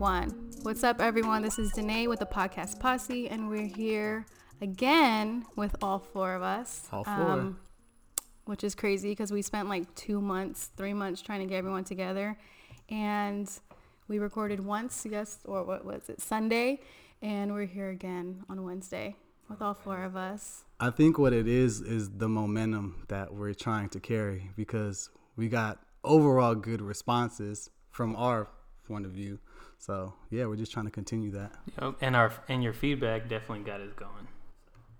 one. What's up, everyone? This is Danae with the Podcast Posse, and we're here again with all four of us. All um, four. which is crazy because we spent like two months, three months trying to get everyone together. And we recorded once, yes, or what was it, Sunday, and we're here again on Wednesday with all four of us. I think what it is is the momentum that we're trying to carry because we got overall good responses from our point of view. So yeah, we're just trying to continue that. Yep. And our and your feedback definitely got us going.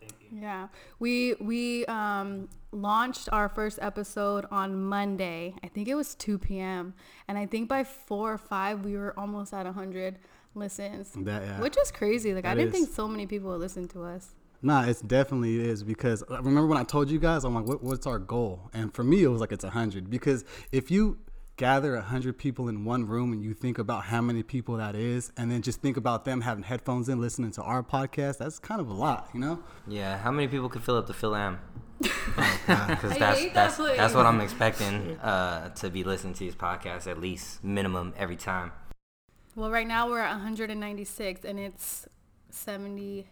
Thank you. Yeah, we we um, launched our first episode on Monday. I think it was 2 p.m. and I think by four or five we were almost at 100 listens, That yeah. which is crazy. Like I didn't is. think so many people would listen to us. Nah, it's definitely is because uh, remember when I told you guys, I'm like, what, what's our goal? And for me, it was like it's hundred because if you gather hundred people in one room and you think about how many people that is, and then just think about them having headphones in, listening to our podcast, that's kind of a lot, you know? Yeah, how many people could fill up the Phil Am? Oh, Because I that's hate that that's place. that's what I'm expecting uh, to be listening to this podcast at least minimum every time. Well, right now we're at 196 and it's 70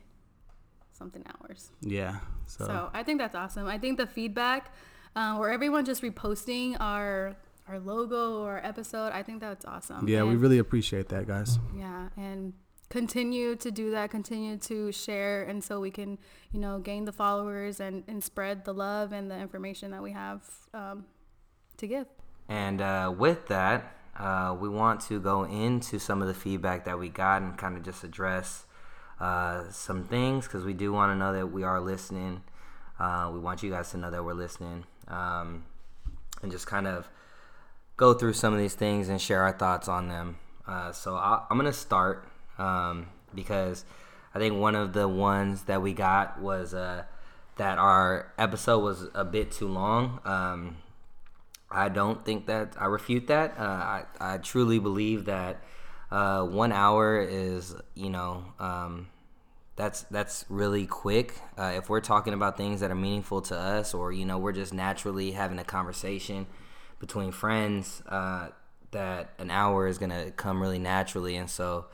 something hours. Yeah. So, So I think that's awesome. I think the feedback, uh, where everyone just reposting our our logo or episode, I think that's awesome. yeah, we really appreciate that, guys. yeah, and continue to do that. Continue to share, and so we can you know gain the followers and and spread the love and the information that we have um, to give. And uh, with that, uh, we want to go into some of the feedback that we got and kind of just address uh, some things because we do want to know that we are listening. Uh, we want you guys to know that we're listening um, and just kind of go through some of these things and share our thoughts on them. Uh, so I, I'm going to start um, because I think one of the ones that we got was uh, that our episode was a bit too long. Um, I don't think that I refute that. Uh, I I truly believe that uh, one hour is you know um, that's that's really quick. Uh, if we're talking about things that are meaningful to us, or you know we're just naturally having a conversation between friends, uh, that an hour is gonna come really naturally, and so.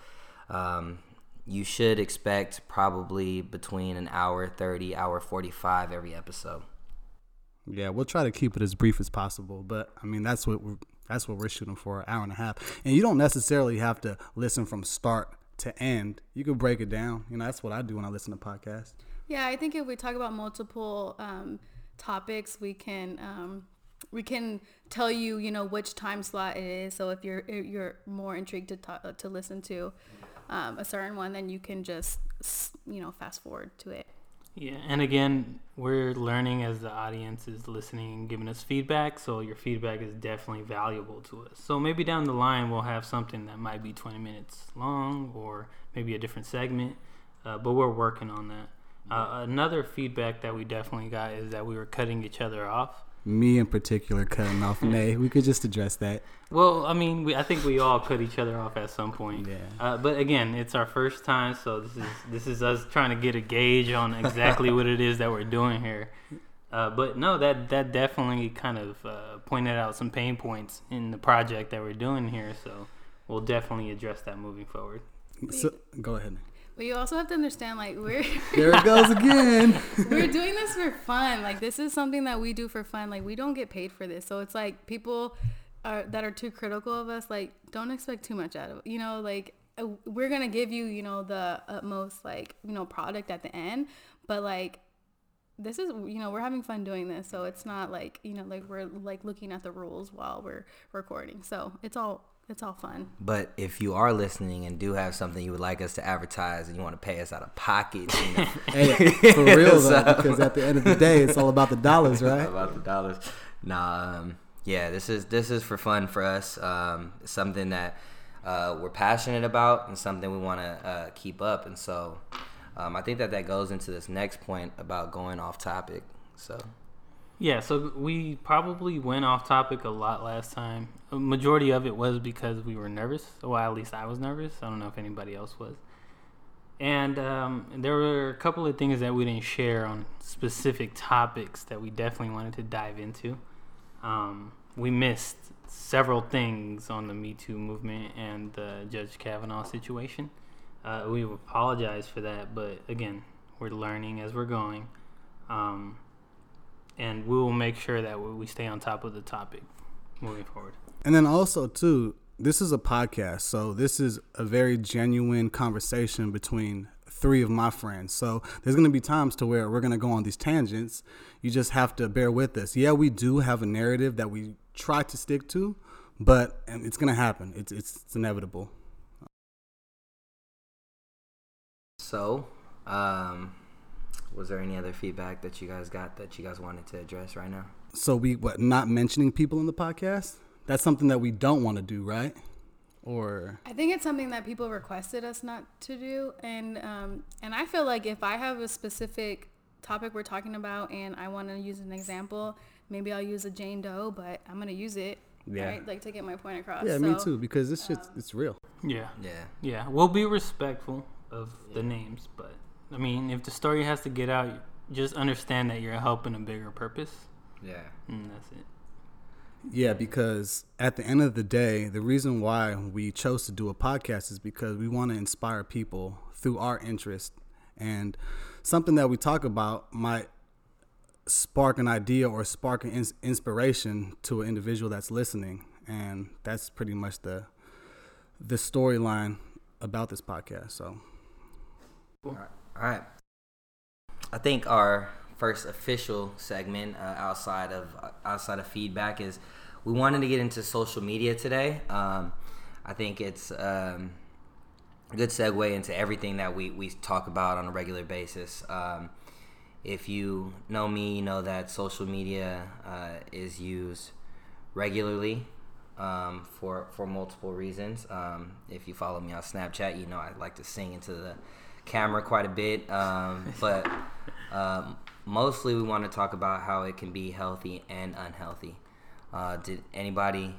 Um, you should expect probably between an hour 30 hour 45 every episode Yeah, we'll try to keep it as brief as possible, but I mean that's what we're that's what we're shooting for, an hour and a half. And you don't necessarily have to listen from start to end. You can break it down. You know, that's what I do when I listen to podcasts. Yeah, I think if we talk about multiple um, topics, we can um, we can tell you, you know, which time slot it is. So if you're if you're more intrigued to ta- to listen to um, a certain one, then you can just you know fast forward to it. Yeah, and again, we're learning as the audience is listening and giving us feedback. So your feedback is definitely valuable to us. So maybe down the line we'll have something that might be 20 minutes long, or maybe a different segment. Uh, but we're working on that. Uh, another feedback that we definitely got is that we were cutting each other off. Me in particular cutting off Nay. We could just address that. Well, I mean, we, I think we all cut each other off at some point. Yeah. Uh, but again, it's our first time, so this is this is us trying to get a gauge on exactly what it is that we're doing here. Uh, but no, that that definitely kind of uh, pointed out some pain points in the project that we're doing here. So we'll definitely address that moving forward. So, go ahead. But you also have to understand, like we're There it goes again. we're doing this for fun. Like this is something that we do for fun. Like we don't get paid for this. So it's like people are that are too critical of us. Like don't expect too much out of you know. Like uh, we're gonna give you you know the utmost like you know product at the end, but like this is you know we're having fun doing this. So it's not like you know like we're like looking at the rules while we're recording. So it's all it's all fun. But if you are listening and do have something you would like us to advertise and you want to pay us out of pocket, you know, hey, for real though, So- because at the end of the day, it's all about the dollars, right? about the dollars. Nah, um, yeah, this is this is for fun for us. Um, it's something that uh, we're passionate about and something we want to uh, keep up. And so, um, I think that that goes into this next point about going off topic. So, Yeah, so we probably went off topic a lot last time. A majority of it was because we were nervous. Well, at least I was nervous. I don't know if anybody else was. And um, there were a couple of things that we didn't share on specific topics that we definitely wanted to dive into. Um, we missed several things on the Me Too movement and the Judge Kavanaugh situation. Uh, we apologize for that, but again, we're learning as we're going, um, and we will make sure that we we stay on top of the topic moving forward. And then also too, this is a podcast, so this is a very genuine conversation between three of my friends. So there's going to be times to where we're going to go on these tangents. You just have to bear with us. Yeah, we do have a narrative that we try to stick to, but and it's going to happen. It's, it's it's inevitable. So, um, was there any other feedback that you guys got that you guys wanted to address right now? So we what not mentioning people in the podcast? That's something that we don't want to do, right? Or I think it's something that people requested us not to do, and um, and I feel like if I have a specific topic we're talking about and I want to use an example, maybe I'll use a Jane Doe, but I'm gonna use it, Yeah. right? Like to get my point across. yeah, me too because this shit's it's real. Yeah, Yeah. yeah, we'll be respectful of the names, but I mean, if the story has to get out, just understand that you're helping a bigger purpose, Yeah. and that's it. Yeah, because at the end of the day, the reason why we chose to do a podcast is because we want to inspire people through our interest. And something that we talk about might spark an idea or spark an ins- inspiration to an individual that's listening. And that's pretty much the the storyline about this podcast. So, All right. I think our first official segment uh, outside of uh, outside of feedback is we wanted to get into social media today. Um, I think it's um, a good segue into everything that we, we talk about on a regular basis. Um, if you know me, you know that social media uh, is used regularly um, for for multiple reasons. Um, if you follow me on Snapchat, you know I like to sing into the camera quite a bit. Um, but um, mostly, we want to talk about how it can be healthy and unhealthy. Uh, did anybody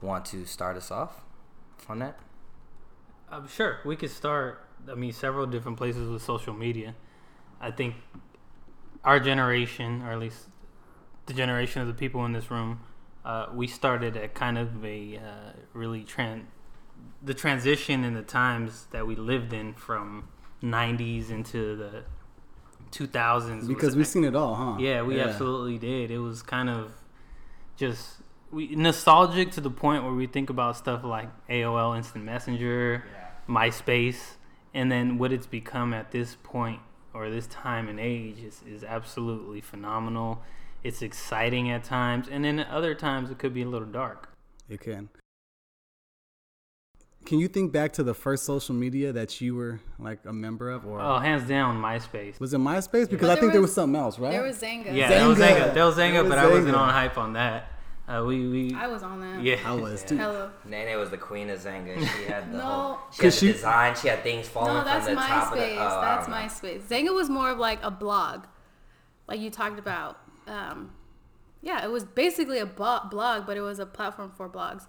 want to start us off on that? Um, sure, we could start. I mean, several different places with social media. I think our generation, or at least the generation of the people in this room, uh, we started at kind of a uh, really tran the transition in the times that we lived in from 90s into the 2000s. was because we've seen it all, huh? yeah, we absolutely did. It was kind of just we nostalgic to the point where we think about stuff like AOL Instant Messenger, MySpace, and then what it's become at this point or this time and age is, is absolutely phenomenal. It's exciting at times, and then at other times it could be a little dark. It can. Can you think back to the first social media that you were like a member of, or Oh, hands down, MySpace. was it MySpace? Because But I there think there was- was something else, right? There was Xanga. Yeah, that was Zynga. Zynga. That was It Zynga, was but I wasn't on hype on that. Uh, we we I was on that. yeah. I was too. Hello. Nene was the queen of Xanga. She had the No. whole, she had 'Cause the she- design. She had things falling No, that's from the top of the. MySpace. Oh, that's don't. MySpace. Xanga was more of like a blog, like you talked about. Um, yeah, it was basically a blog, but it was a platform for blogs.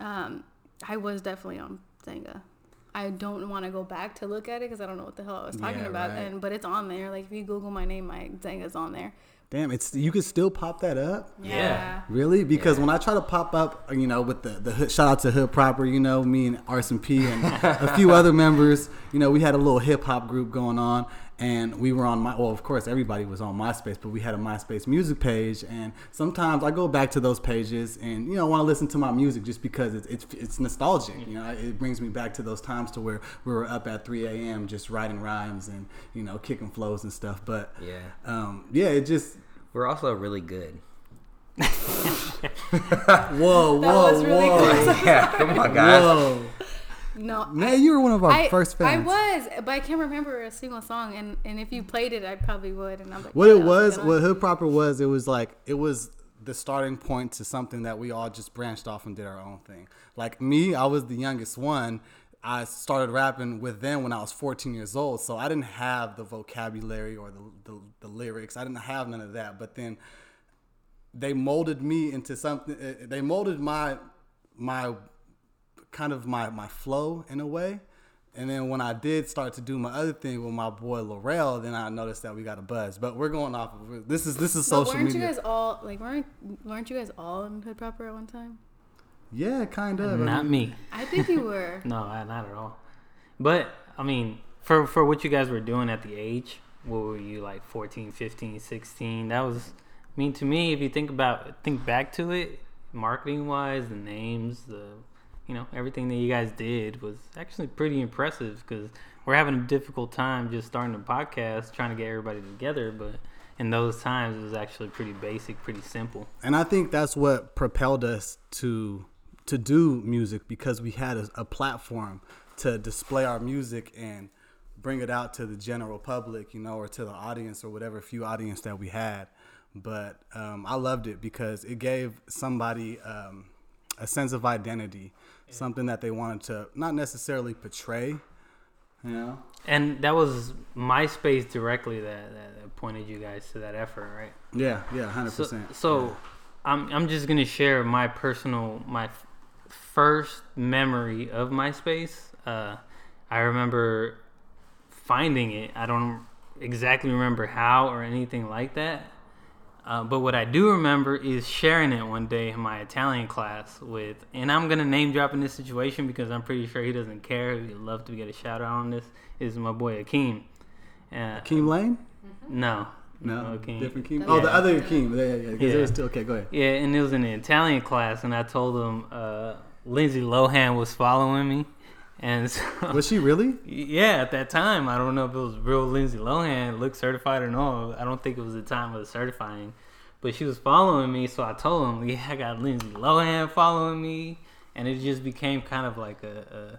Um, I was definitely on Xanga. I don't want to go back to look at it because I don't know what the hell I was talking Yeah, about. right. And but it's on there. Like if you Google my name, my Xanga's on there. Damn, it's you could still pop that up. Yeah. Really? Because when I try to pop up, you know, with the the hood, shout out to Hood Proper, you know, me and Arson P and a few other members, you know, we had a little hip hop group going on, and we were on my. Well, of course, everybody was on MySpace, but we had a MySpace music page, and sometimes I go back to those pages and you know want to listen to my music just because it's it's, it's nostalgic. You know, it brings me back to those times to where we were up at 3 a.m. just writing rhymes and you know kicking flows and stuff. But Yeah. um, yeah, it just We're also really good. whoa, whoa, was really whoa. yeah, come on, guys. Whoa. No, Man, you were one of our I, first I was, but I can't remember a single song. And, and if you played it, I probably would. And I'm like, What it was, what Hood Proper was, it was like, it was the starting point to something that we all just branched off and did our own thing. Like me, I was the youngest one. I started rapping with them when I was 14 years old, so I didn't have the vocabulary or the, the, the lyrics. I didn't have none of that. But then they molded me into something. uh, They molded my my kind of my my flow in a way and then when I did start to do my other thing with my boy Laurel, then I noticed that we got a buzz. But we're going off of this is this is But social weren't media. you guys all like weren't weren't you guys all in Hood Proper at one time? yeah, kind of. I Not mean, me. I think you were. No, not at all. But I mean, for for what you guys were doing at the age, what were you like 14, 15, 16? That was I mean to me, if you think about think back to it, marketing wise, the names, the you know, everything that you guys did was actually pretty impressive cuz we're having a difficult time just starting a podcast trying to get everybody together, but in those times it was actually pretty basic, pretty simple. and I think that's what propelled us to to do music because we had a, a platform to display our music and bring it out to the general public, you know, or to the audience or whatever few audience that we had. But um, I loved it because it gave somebody um, a sense of identity, something that they wanted to not necessarily portray, you know. And that was MySpace directly that, that, that pointed you guys to that effort, right? Yeah, yeah, hundred So, percent. so I'm I'm just gonna share my personal my f- first memory of MySpace. Uh, I remember finding it. I don't exactly remember how or anything like that. Uh, but what I do remember is sharing it one day in my Italian class with, and I'm gonna name drop in this situation because I'm pretty sure he doesn't care. He'd love to get a shout out on this. Is my boy Akeem. Uh, Keem Lane? no, No, Akeem. different Keem. That's Oh, the other Keem. Yeah, yeah, yeah. Yeah. it was still okay. Go ahead. Yeah, and it was in the Italian class, and I told him uh, Lindsay Lohan was following me, and so, Was she really? yeah, at that time, I don't know if it was real Lindsay Lohan, look certified or no. I don't think it was the time of the certifying, but she was following me, so I told him, yeah, I got Lindsay Lohan following me, and it just became kind of like a.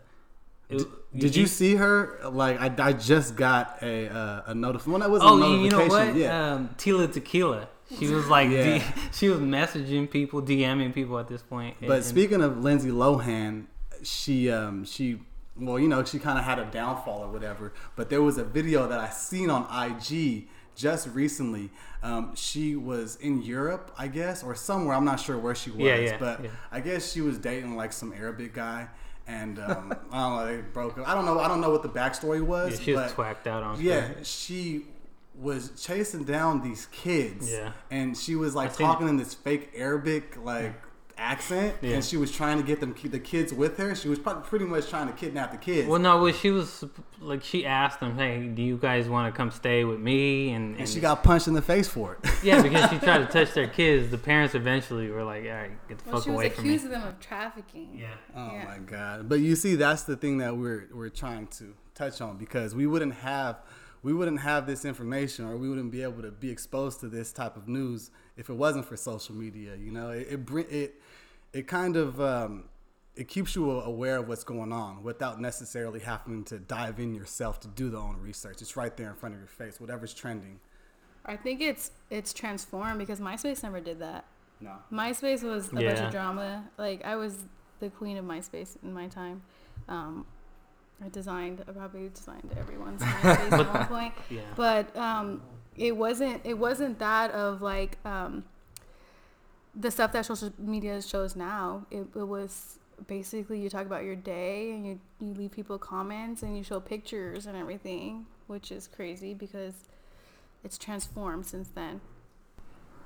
a it, Did you see her? Like, I, I just got a uh, a notification. Well, that was Oh, a you- you know what? Yeah. Um, Tila Tequila. She was like, Yeah. D- she was messaging people, DMing people at this point. but and- speaking of Lindsay Lohan, she um she well, you know, she kind of had a downfall or whatever. But there was a video that I seen on IG just recently. Um, she was in Europe, I guess, or somewhere. I'm not sure where she was, Yeah, yeah, but yeah. I guess she was dating like some Arabic guy. And um, I don't know, they broke up. I don't know. I don't know what the backstory was. Yeah, she was twacked out on. Yeah, she was chasing down these kids. Yeah. And she was like talking in this fake Arabic like accent, Yeah. and she was trying to get them the kids with her. She was probably pretty much trying to kidnap the kids. Well, no, well, she was like she asked them, "Hey, do you guys want to come stay with me?" And, and she got punched in the face for it. yeah, because she tried to touch their kids. The parents eventually were like, "All right, get the Well, fuck away from me." accusing them of trafficking. Yeah, Oh Yeah. my god! But you see, that's the thing that we're we're trying to touch on because we wouldn't have we wouldn't have this information or we wouldn't be able to be exposed to this type of news if it wasn't for social media. You know, it it it, it kind of um, it keeps you aware of what's going on without necessarily having to dive in yourself to do the own research. It's right there in front of your face, whatever's trending. I think it's it's transformed because MySpace never did that. No. MySpace was a bunch of drama. Like I was the queen of MySpace in my time. Um, I designed, I probably designed everyone's MySpace at one point. yeah. But um, it wasn't it wasn't that of like um, the stuff that social media shows now. It, it was basically you talk about your day and you you leave people comments and you show pictures and everything, which is crazy because it's transformed since then.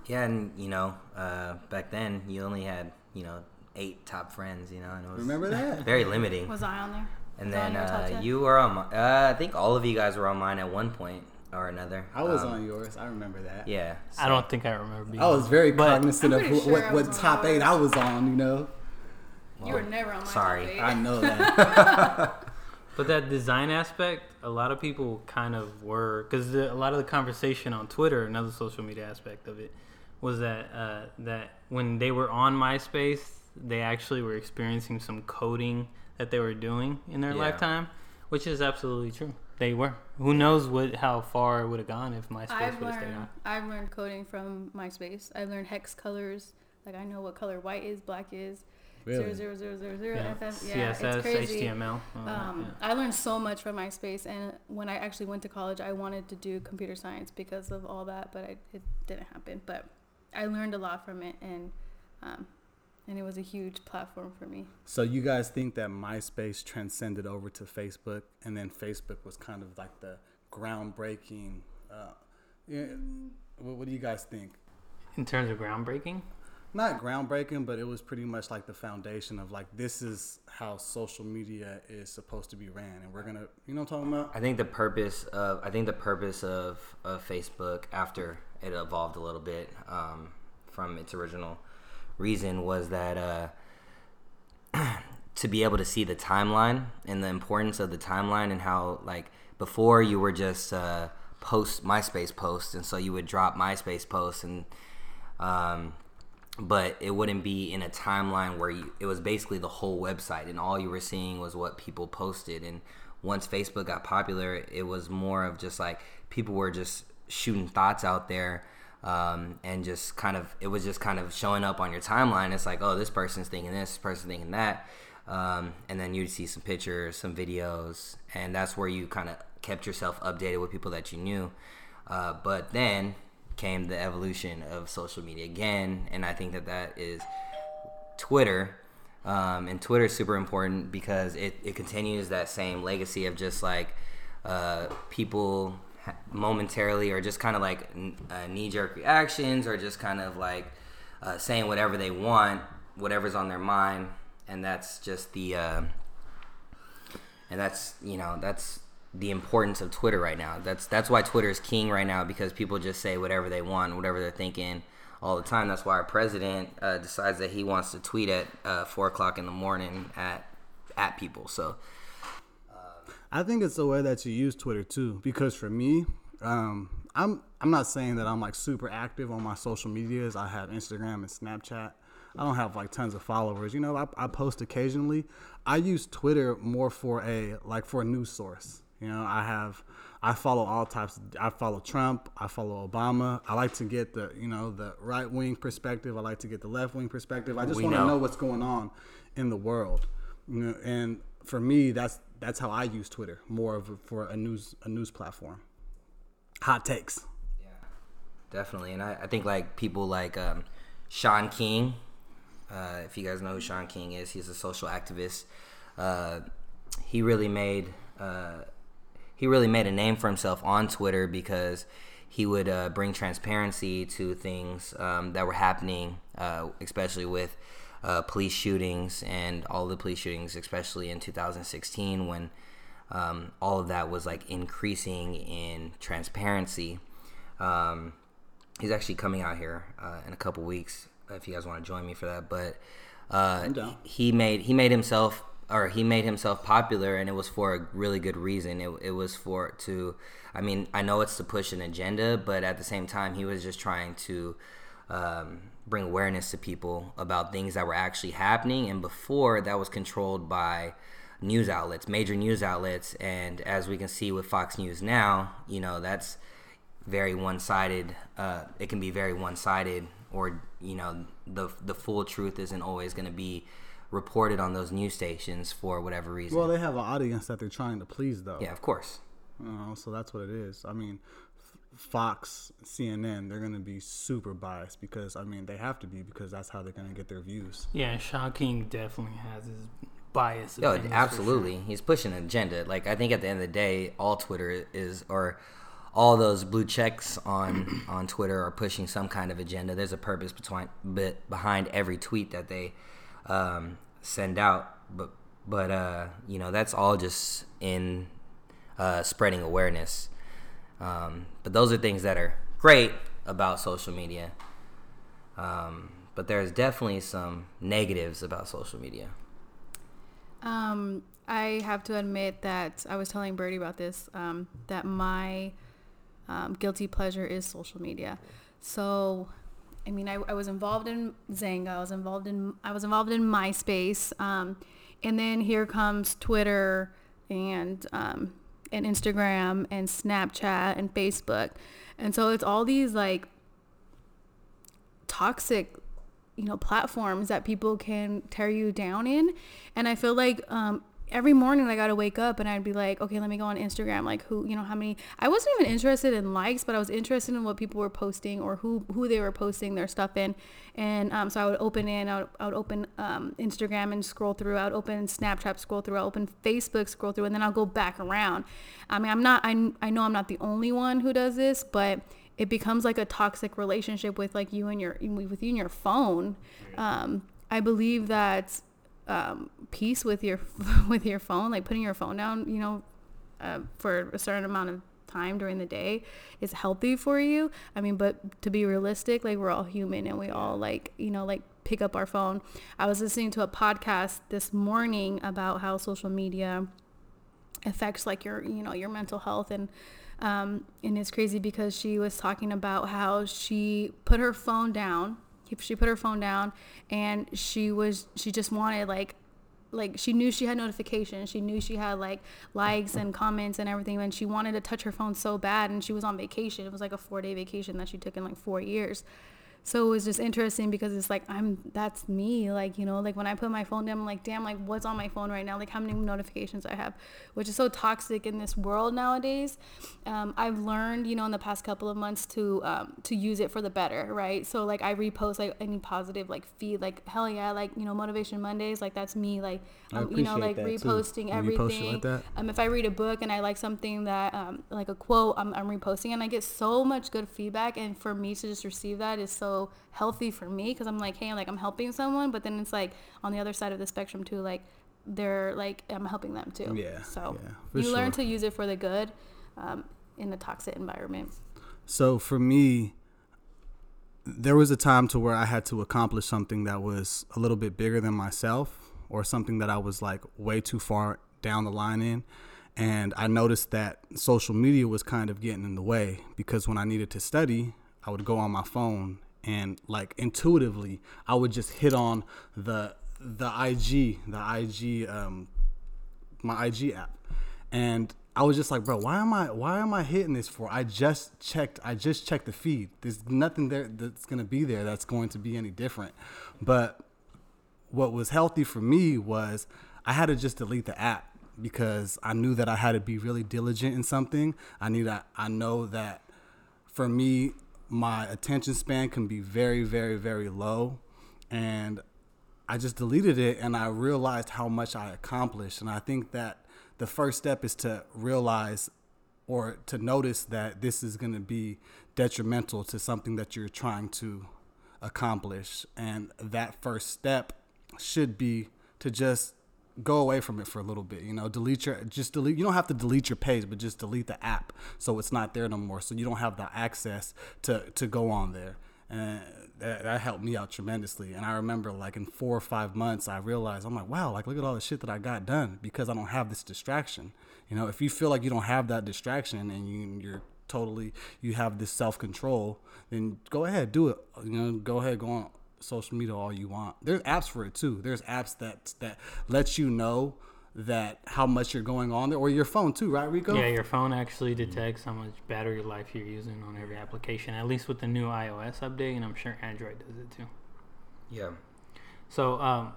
Yeah, and you know, uh, back then you only had you know eight top friends. You know, and it was Remember that? very limiting. Was I on there? And Was then uh, you were on. My, uh, I think all of you guys were on mine at one point or another. I was Um, on yours. I remember that. Yeah, I don't think I remember. Being I was very cognizant of sure what, what was on top eight. I was on. You know. you were never on my sorry. top eight. I know that. But that design aspect, a lot of people kind of were because a lot of the conversation on Twitter, another social media aspect of it, was that uh, that when they were on MySpace, they actually were experiencing some coding that they were doing in their Yeah. lifetime, which is absolutely true. They were. Who knows what how far it would have gone if MySpace I've would have stayed on. I've learned coding from MySpace. I've learned hex colors. Like I know what color white is, black is. Really? Zero zero zero zero zero. Yeah. FF. Yeah, CSS, it's crazy. HTML. all Um, yeah. I learned so much from MySpace, and when I actually went to college, I wanted to do computer science because of all that, but I, it didn't happen. But I learned a lot from it, and um, and it was a huge platform for me. So you guys think that MySpace transcended over to Facebook, and then Facebook was kind of like the groundbreaking. Uh, yeah, what, what do you guys think? In terms of groundbreaking, Not groundbreaking, but it was pretty much like the foundation of like this is how social media is supposed to be ran, and we're gonna, you know, what I'm talking about. I think the purpose of I think the purpose of, of Facebook after it evolved a little bit um, from its original reason was that uh, to be able to see the timeline and the importance of the timeline and how like before you were just uh, post MySpace posts and so you would drop MySpace posts and um, but it wouldn't be in a timeline where you, it was basically the whole website and all you were seeing was what people posted. And once facebook got popular it was more of just like people were just shooting thoughts out there um, and just kind of it was just kind of showing up on your timeline. It's like oh this person's thinking this, this person's thinking that. Um, and then you'd see some pictures some videos and that's where you kind of kept yourself updated with people that you knew. Uh, but then came the evolution of social media again, and I think that that is Twitter. Um, and Twitter is super important because it, it continues that same legacy of just like uh, people momentarily or just kind of like uh, knee jerk reactions or just kind of like uh, saying whatever they want, whatever's on their mind, and that's just the uh, and that's you know that's the importance of Twitter right now. That's that's why Twitter is king right now because people just say whatever they want, whatever they're thinking all the time. That's why our president uh, decides that he wants to tweet at uh, four o'clock in the morning at at people. So I think it's the way that you use Twitter too. Because for me, um, I'm I'm not saying that I'm like super active on my social medias. I have Instagram and Snapchat. I don't have like tons of followers. You know, I, I post occasionally. I use Twitter more for a like for a news source. You know, I have I follow all types. I follow Trump. I follow Obama. I like to get the you know the right wing perspective. I like to get the left wing perspective. I just want to know. know what's going on in the world. You know, and for me, that's that's how I use Twitter more of a, for a news a news platform. Hot takes. Yeah, definitely, and I, I think like people like um, Shaun King. Uh, if you guys know who Shaun King is, he's a social activist. Uh, he really made uh, he really made a name for himself on Twitter because he would uh, bring transparency to things um, that were happening, uh, especially with uh, police shootings and all the police shootings, especially in 2016 when um, all of that was like increasing in transparency. Um, he's actually coming out here uh, in a couple weeks if you guys want to join me for that. But uh, he made he made himself or he made himself popular, and it was for a really good reason. It, it was for to, I mean, I know it's to push an agenda, but at the same time, he was just trying to um, bring awareness to people about things that were actually happening. And before that was controlled by news outlets, major news outlets, and as we can see with Fox News now, you know that's very one-sided. Uh, it can be very one-sided, or you know, the the full truth isn't always going to be reported on those news stations for whatever reason. Well, they have an audience that they're trying to please, though. yeah, of course. You know, so that's what it is. I mean, Fox, CNN, they're going to be super biased because I mean they have to be because that's how they're going to get their views. yeah, Shaun King definitely has his bias. Yo, opinions for absolutely. He's pushing an agenda. Like I think at the end of the day, all Twitter is or all those blue checks on on Twitter are pushing some kind of agenda. There's a purpose between bit behind every tweet that they um, send out. But but uh, you know that's all just in uh, spreading awareness. Um, but those are things that are great about social media. Um, but there's definitely some negatives about social media. Um, I have to admit that I was telling Birdie about this. Um, that my um, guilty pleasure is social media. So, I mean, I, I was involved in Xanga. I was involved in I was involved in MySpace, um, and then here comes Twitter and um, and Instagram and Snapchat and Facebook, and so it's all these like toxic you know platforms that people can tear you down in. And i feel like um, every morning I gotta wake up and I'd be like, okay, let me go on Instagram. Like who, you know, how many? I wasn't even interested in likes, but I was interested in what people were posting or who who they were posting their stuff in. And um, so I would open in, I would, I would open um, Instagram and scroll through. I would open Snapchat, scroll through. I would open Facebook, scroll through, and then I'll go back around. I mean, I'm not. I I know I'm not the only one who does this, but it becomes like a toxic relationship with like you and your with you and your phone. Um, I believe that um, peace with your with your phone, like putting your phone down, you know, uh, for a certain amount of time during the day is healthy for you. I mean, but to be realistic, like we're all human and we all like, you know, like pick up our phone. I was listening to a podcast this morning about how social media affects like your, you know, your mental health and um, and it's crazy because she was talking about how she put her phone down she put her phone down and she was she just wanted like like she knew she had notifications. She knew she had like likes and comments and everything and she wanted to touch her phone so bad and she was on vacation. It was like a four day vacation that she took in like four years so it was just interesting because it's like i'm that's me like you know like when i put my phone down i'm like damn like what's on my phone right now? Like how many notifications i have which is so toxic in this world nowadays. Um, i've learned you know in the past couple of months to um, to use it for the better right? So like i repost like any positive like feed like hell yeah like you know motivation mondays like that's me like um, you know like reposting everything. like um, if i read a book and i like something that um, like a quote I'm, I'm reposting and i get so much good feedback and for me to just receive that is so healthy for me because I'm like, hey, I'm like I'm helping someone, but then it's like on the other side of the spectrum too, like they're like I'm helping them too. Yeah. So yeah, you sure. learn to use it for the good um, in a toxic environment. So for me, there was a time to where I had to accomplish something that was a little bit bigger than myself or something that I was like way too far down the line in. And I noticed that social media was kind of getting in the way because when I needed to study, I would go on my phone and like intuitively I would just hit on the the IG, the IG um my IG app. And I was just like, bro, why am I why am I hitting this for? I just checked I just checked the feed. There's nothing there that's gonna be there that's going to be any different. But what was healthy for me was I had to just delete the app because I knew that I had to be really diligent in something. I need I, I know that for me my attention span can be very, very, very low. And I just deleted it and I realized how much I accomplished. And I think that the first step is to realize or to notice that this is going to be detrimental to something that you're trying to accomplish. And that first step should be to just go away from it for a little bit. You know, delete your just delete. You don't have to delete your page, but just delete the app so it's not there no more. So you don't have the access to to go on there. And that, that helped me out tremendously. And I remember like in four or five months, I realized I'm like, wow, like look at all the shit that I got done because I don't have this distraction. You know, if you feel like you don't have that distraction and you, you're totally you have this self control, then go ahead, do it. You know, go ahead, go on social media all you want. There's apps for it too. There's apps that that lets you know that how much you're going on there, or your phone too, right, Rico? Yeah, your phone actually detects how much battery life you're using on every application. At least with the new iOS update, and I'm sure Android does it too. Yeah. So, um,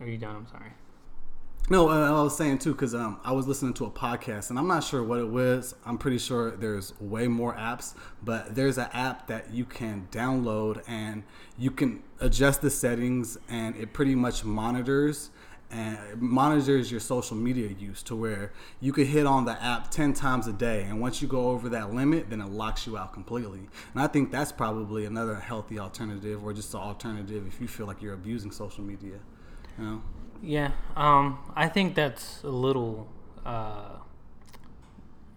are you done? I'm sorry. No, uh, I was saying too because um, I was listening to a podcast and I'm not sure what it was. I'm pretty sure there's way more apps, but there's an app that you can download and you can adjust the settings and it pretty much monitors and monitors your social media use to where you could hit on the app 10 times a day and once you go over that limit then it locks you out completely and i think that's probably another healthy alternative or just an alternative if you feel like you're abusing social media you know yeah, um, I think that's a little. Uh,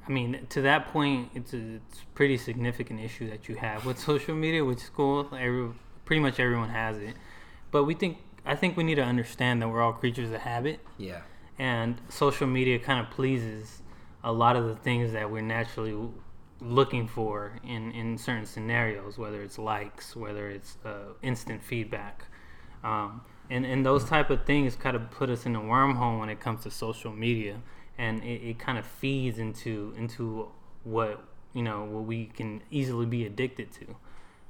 I mean, to that point, it's a, it's a pretty significant issue that you have with social media, which is cool. Every, pretty much everyone has it, but we think I think we need to understand that we're all creatures of habit. Yeah. And social media kind of pleases a lot of the things that we're naturally looking for in, in certain scenarios, whether it's likes, whether it's uh, instant feedback. Um, and and those type of things kind of put us in a wormhole when it comes to social media. And it, it kind of feeds into into what you know what we can easily be addicted to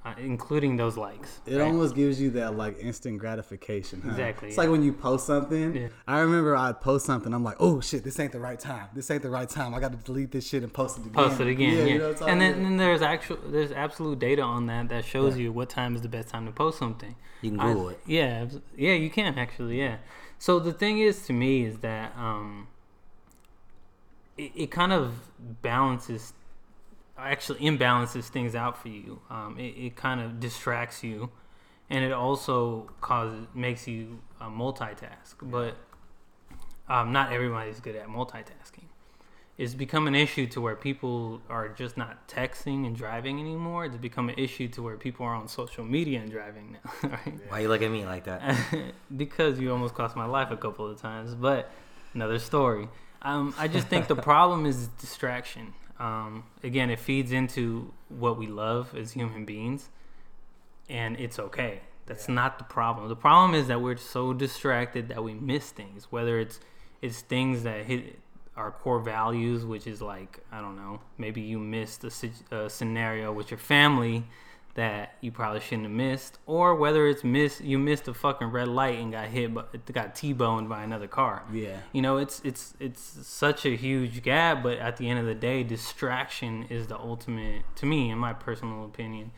uh, including those likes. It right? almost gives you that like instant gratification. Huh? Exactly, It's yeah. like when you post something. Yeah. I remember I post something. I'm like, oh shit, this ain't the right time. This ain't the right time. I got to delete this shit and post it again. post it again. Yeah, you know what I'm talking and then, then there's actual there's absolute data on that that shows you what time is the best time to post something. You can I- Google it. Yeah, yeah, you can actually. Yeah. So the thing is, to me, is that um, it, it kind of balances, actually imbalances things out for you. Um, it, it kind of distracts you, and it also causes makes you uh, multitask. But um, not everybody's good at multitasking. It's become an issue to where people are just not texting and driving anymore. It's become an issue to where people are on social media and driving now. Right? Why you look at me like that? because you almost cost my life a couple of times, but another story. Um, I just think the problem is distraction. Um, again, it feeds into what we love as human beings, and it's okay. That's not the problem. The problem is that we're so distracted that we miss things. Whether it's it's things that hit our core values, which is like I don't know, maybe you missed a, a scenario with your family that you probably shouldn't have missed, or whether it's miss you missed a fucking red light and got hit, but got t-boned by another car. Yeah. you know it's it's it's such a huge gap, but at the end of the day, distraction is the ultimate. To me, in my personal opinion,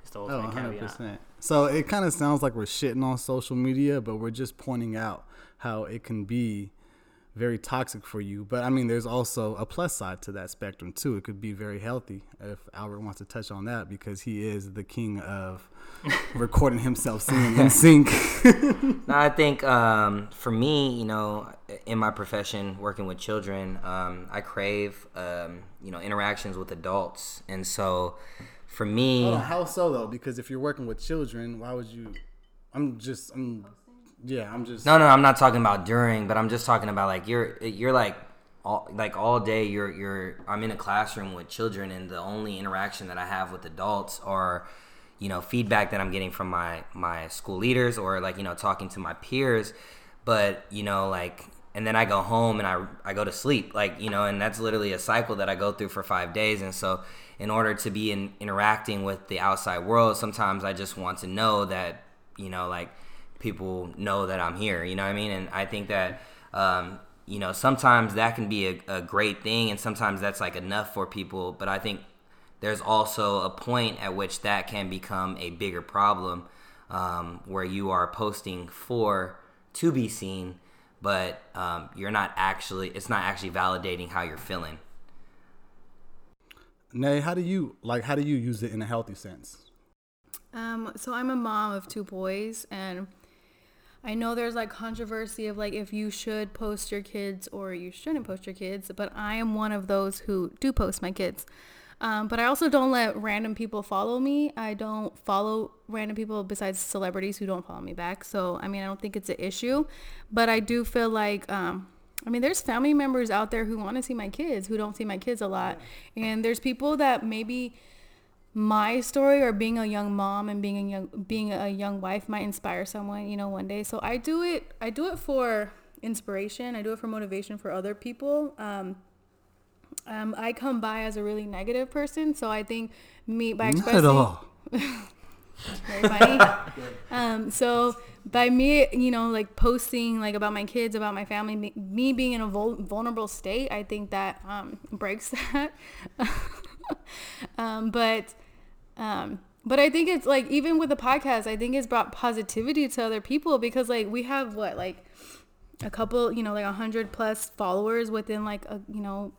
it's the Oh, ultimate 100 caveat. percent. So it kind of sounds like we're shitting on social media, but we're just pointing out how it can be very toxic for you. But I mean, there's also a plus side to that spectrum too. It could be very healthy if Albert wants to touch on that because he is the king of recording himself singing in sync. No, I think um, for me, you know, in my profession, working with children, um, I crave, um, you know, interactions with adults, and so for me, Hold how so though? Because if you're working with children, why would you? I'm just, I'm, yeah, I'm just. no, no, I'm not talking about during, but I'm just talking about like you're, you're like. All, like all day you're you're I'm in a classroom with children and the only interaction that I have with adults are you know feedback that I'm getting from my my school leaders or like you know talking to my peers but you know like and then I go home and I I go to sleep like you know and that's literally a cycle that I go through for 5 days and so in order to be in, interacting with the outside world sometimes I just want to know that you know like people know that I'm here you know what I mean and I think that um you know sometimes that can be a, a great thing and sometimes that's like enough for people but I think there's also a point at which that can become a bigger problem um, where you are posting for to be seen but um, you're not actually it's not actually validating how you're feeling Nay, how do you like? How do you use it in a healthy sense? Um, so I'm a mom of two boys, and I know there's like controversy of like if you should post your kids or you shouldn't post your kids, but I am one of those who do post my kids. Um, but I also don't let random people follow me. I don't follow random people besides celebrities who don't follow me back. So I mean, I don't think it's an issue, but I do feel like um, I mean, there's family members out there who want to see my kids, who don't see my kids a lot. And there's people that maybe my story or being a young mom and being a young being a young wife might inspire someone, you know, one day. So I do it I do it for inspiration. I do it for motivation for other people. Um, um, I come by as a really negative person, so I think me by expressing Not at all. very funny. um, so by me, you know, like posting like about my kids, about my family, me, me being in a vul- vulnerable state, I think that um, breaks that. um, but um, but I think it's like even with the podcast, I think it's brought positivity to other people because like we have what like a couple, you know, like a hundred plus followers within like a you know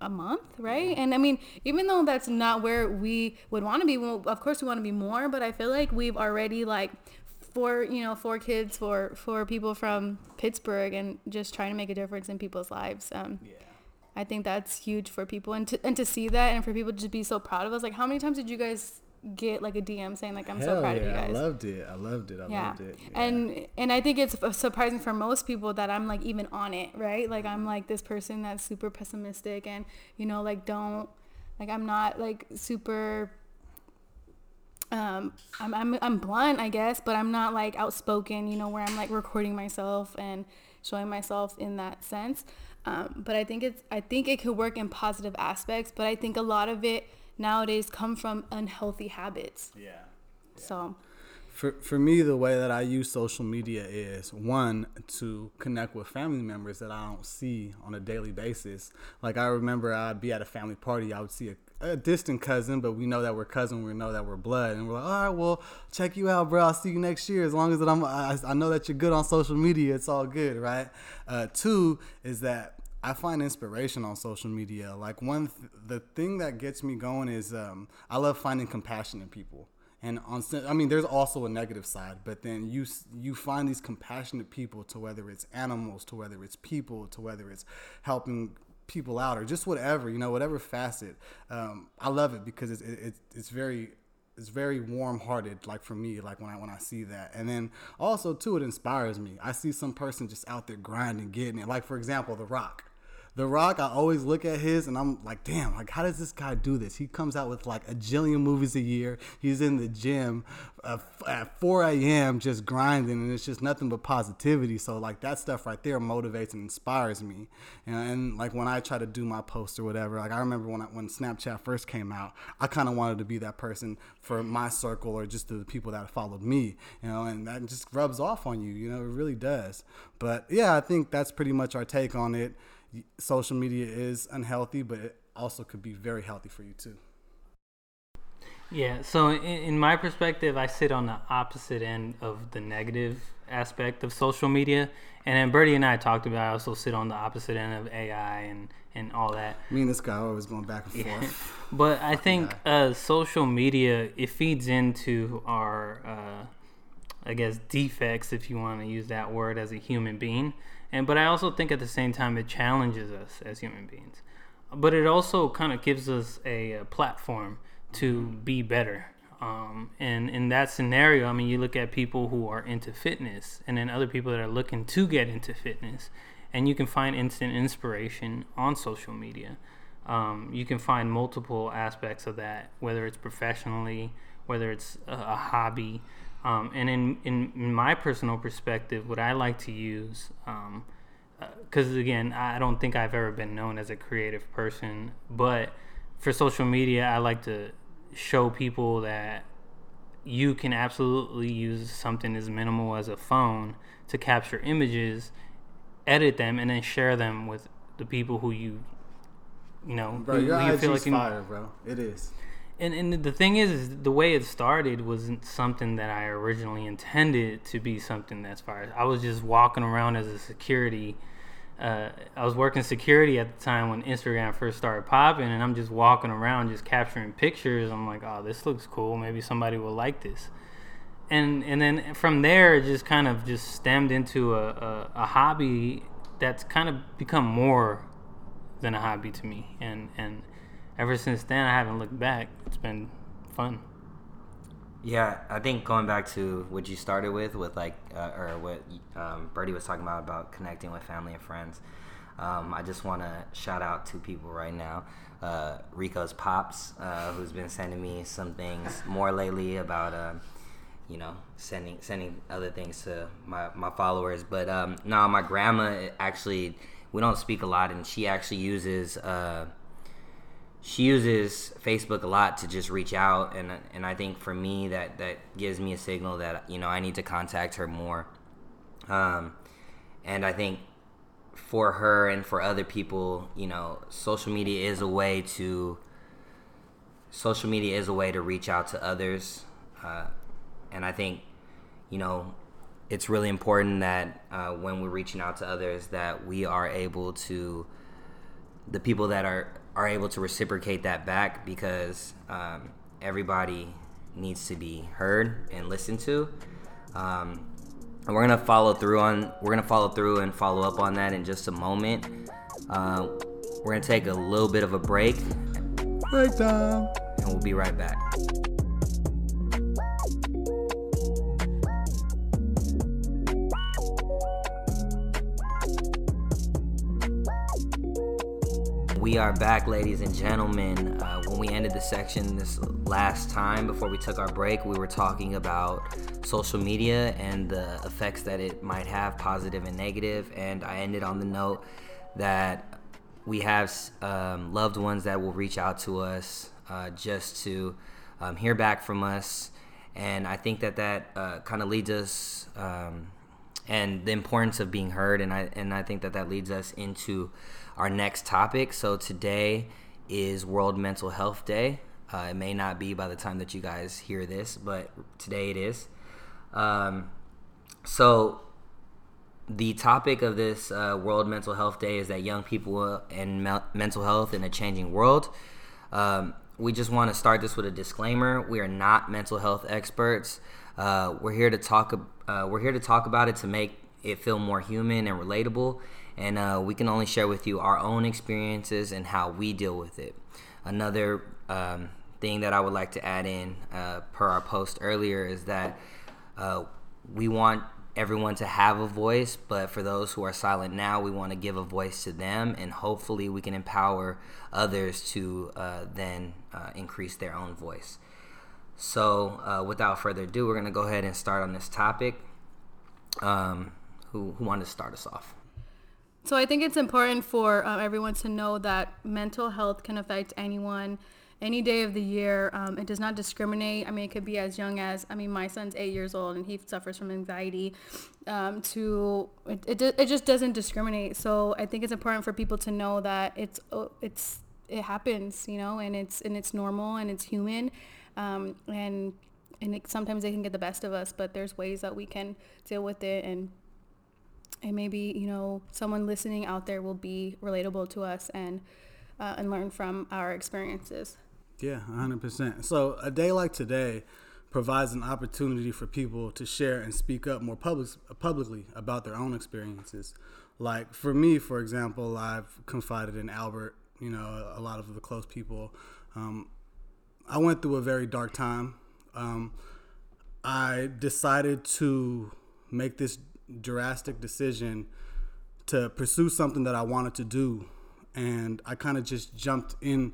a month, right? And I mean, even though that's not where we would want to be, well, of course we want to be more, but I feel like we've already like four, you know, four kids for for people from Pittsburgh and just trying to make a difference in people's lives. Um, yeah. I think that's huge for people and to and to see that and for people to just be so proud of us. Like, how many times did you guys get like a DM saying like I'm so proud yeah, of you guys? I loved it. I loved it. I yeah. loved it. Yeah. and and i think it's surprising for most people that i'm like even on it right like i'm like this person that's super pessimistic and you know like don't like i'm not like super um I'm, I'm i'm blunt i guess but i'm not like outspoken you know where i'm like recording myself and showing myself in that sense um but i think it's i think it could work in positive aspects but i think a lot of it nowadays come from unhealthy habits. Yeah. So, For, for me, the way that I use social media is one to connect with family members that I don't see on a daily basis. Like I remember I'd be at a family party, I would see a, a distant cousin, but we know that we're cousin, we know that we're blood, and we're like, all right, well, check you out, bro. I'll see you next year. As long as that I'm, I, I know that you're good on social media, it's all good, right? Uh, two is that I find inspiration on social media. Like one, th- the thing that gets me going is um, I love finding compassion in people. And on, I mean, there's also a negative side, but then you you find these compassionate people to whether it's animals, to whether it's people, to whether it's helping people out or just whatever, you know, whatever facet. Um, I love it because it's it, it's it's very it's very warm-hearted like for me like when i when i see that and then also too it inspires me i see some person just out there grinding getting it like for example the rock the Rock, I always look at his and I'm like, damn, like how does this guy do this? He comes out with like a jillion movies a year. He's in the gym uh, at 4 a.m. just grinding, and it's just nothing but positivity. So like that stuff right there motivates and inspires me. And, and like when I try to do my post or whatever, like I remember when I, when Snapchat first came out, I kind of wanted to be that person for my circle or just the people that followed me, you know, and that just rubs off on you, you know, it really does. But yeah, I think that's pretty much our take on it social media is unhealthy, but it also could be very healthy for you too. Yeah, so in, in my perspective, I sit on the opposite end of the negative aspect of social media. And then Bertie and I talked about I also sit on the opposite end of AI and, and all that. Me and this guy are always going back and forth. But I think uh, social media it feeds into our, uh, I guess, defects, if you want to use that word, as a human being. And but I also think at the same time it challenges us as human beings. But it also kind of gives us a, a platform to be better. Um, and in that scenario, I mean, you look at people who are into fitness, and then other people that are looking to get into fitness, and you can find instant inspiration on social media. Um, you can find multiple aspects of that, whether it's professionally, whether it's a, a hobby. Um, and in, in, in my personal perspective, what I like to use, because again, I don't think I've ever been known as a creative person, but for social media, I like to show people that you can absolutely use something as minimal as a phone to capture images, edit them, and then share them with the people who you, you know, Bro, who, your who you IG's you- fire, bro. It is. And and the thing is, is the way it started wasn't something that I originally intended to be something that's fire. I was just walking around as a security. Uh, I was working security at the time when Instagram first started popping, and I'm just walking around, just capturing pictures. I'm like, oh, this looks cool. Maybe somebody will like this. And and then from there, it just kind of just stemmed into a, a, a hobby that's kind of become more than a hobby to me. And and ever since then, I haven't looked back. It's been fun. Yeah, I think going back to what you started with, with like, uh, or what um, was talking about about connecting with family and friends. Um, I just want to shout out two people right now. Uh, Rico's pops, uh, who's been sending me some things more lately about, uh, you know, sending sending other things to my, my followers. But um, no, my grandma actually, we don't speak a lot, and she actually uses. She uses Facebook a lot to just reach out and and I think for me that that gives me a signal that you know I need to contact her more. Um, and I think for her and for other people, you know, social media is a way to social media is a way to reach out to others. Uh, and I think you know it's really important that uh, when we're reaching out to others that we are able to the people that are are able to reciprocate that back because um, everybody needs to be heard and listened to. Um, and we're gonna follow through on we're gonna follow through and follow up on that in just a moment. Uh, we're gonna take a little bit of a break Break time. and we'll be right back. We are back, ladies and gentlemen. Uh, when we ended the section this last time before we took our break, we were talking about social media and the effects that it might have, positive and negative. And I ended on the note that we have um, loved ones that will reach out to us uh, just to um, hear back from us. And I think that that uh, kind of leads us, um, and the importance of being heard. And I and I think that that leads us into our next topic. So today is World Mental Health Day. Uh, it may not be by the time that you guys hear this, but today it is. Um, so the topic of this uh, World Mental Health Day is that young people and me- mental health in a changing world. Um, we just want to start this with a disclaimer: we are not mental health experts. Uh, we're here to talk. Uh, we're here to talk about it to make it feel more human and relatable, and uh, we can only share with you our own experiences and how we deal with it. Another um, thing that I would like to add in, uh, per our post earlier, is that uh, we want everyone to have a voice, but for those who are silent now, we want to give a voice to them, and hopefully, we can empower others to uh, then uh, increase their own voice. So, uh, without further ado, we're going to go ahead and start on this topic. Um, who, who wanted to start us off? So, I think it's important for uh, everyone to know that mental health can affect anyone any day of the year. Um, it does not discriminate. I mean, it could be as young as, I mean, my son's eight years old and he suffers from anxiety. Um, to it, it, it just doesn't discriminate. So I think it's important for people to know that it's oh, it's it happens, you know, and it's and it's normal and it's human, um, and and it, sometimes they can get the best of us, but there's ways that we can deal with it and and maybe you know someone listening out there will be relatable to us and uh, and learn from our experiences. Yeah, 100%. So a day like today provides an opportunity for people to share and speak up more public, publicly about their own experiences. Like for me, for example, I've confided in Albert, you know, a lot of the close people. Um, I went through a very dark time. Um, I decided to make this drastic decision to pursue something that I wanted to do. And I kind of just jumped in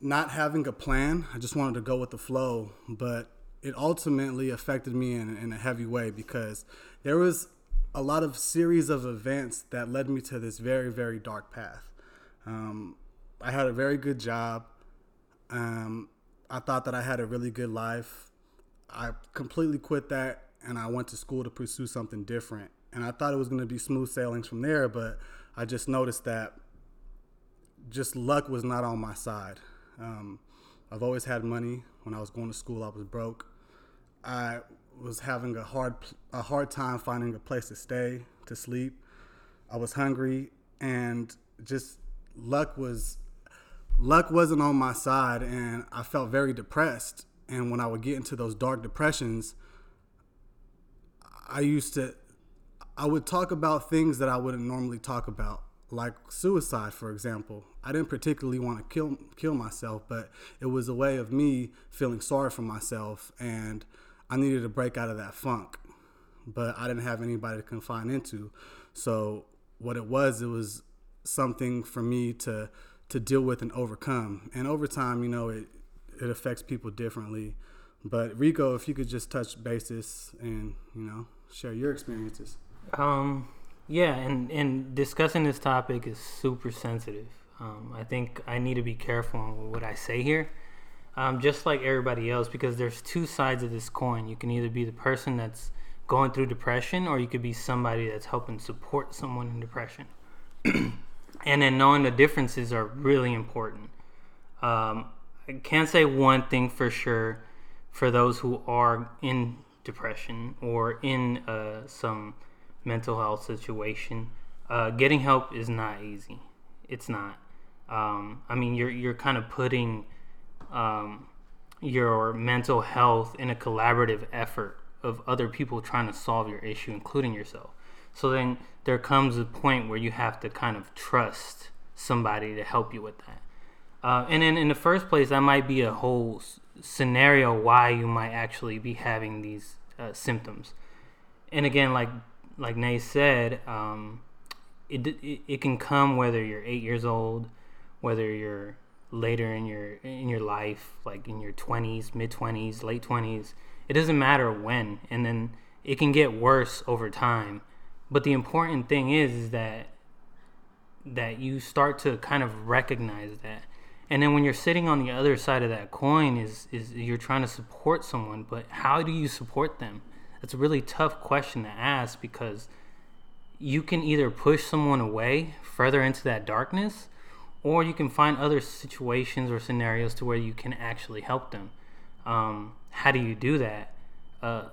not having a plan. I just wanted to go with the flow, but it ultimately affected me in, in a heavy way because there was a lot of series of events that led me to this very, very dark path. Um, I had a very good job. Um, I thought that I had a really good life. I completely quit that and I went to school to pursue something different. And I thought it was going to be smooth sailings from there, but I just noticed that just luck was not on my side. Um, I've always had money. When I was going to school, I was broke. I was having a hard a hard time finding a place to stay, to sleep. I was hungry, and just luck was luck wasn't on my side, and I felt very depressed. And when I would get into those dark depressions, I used to I would talk about things that I wouldn't normally talk about like suicide, for example. I didn't particularly want to kill kill myself, but it was a way of me feeling sorry for myself, and I needed to break out of that funk. But I didn't have anybody to confine into, so what it was, it was something for me to to deal with and overcome. And over time, you know, it it affects people differently. But Rico, if you could just touch basis and you know share your experiences. Um yeah, and, and discussing this topic is super sensitive. Um, I think I need to be careful on what I say here, um, just like everybody else, because there's two sides of this coin. You can either be the person that's going through depression, or you could be somebody that's helping support someone in depression. and then knowing the differences are really important. Um, I can't say one thing for sure for those who are in depression or in uh, some mental health situation. Uh, getting help is not easy. It's not. Um, I mean, you're you're kind of putting um, your mental health in a collaborative effort of other people trying to solve your issue, including yourself. So then there comes a point where you have to kind of trust somebody to help you with that. Uh, and then in the first place, that might be a whole scenario why you might actually be having these uh, symptoms. And again, like like Nay said, um, it, it it can come whether you're eight years old, whether you're later in your in your life, like in your twenties, mid twenties, late twenties. It doesn't matter when, and then it can get worse over time. But the important thing is, is that that you start to kind of recognize that, And then when you're sitting on the other side of that coin, is is you're trying to support someone, but how do you support them? That's a really tough question to ask because you can either push someone away further into that darkness, or you can find other situations or scenarios to where you can actually help them. Um, how do you do that? Uh,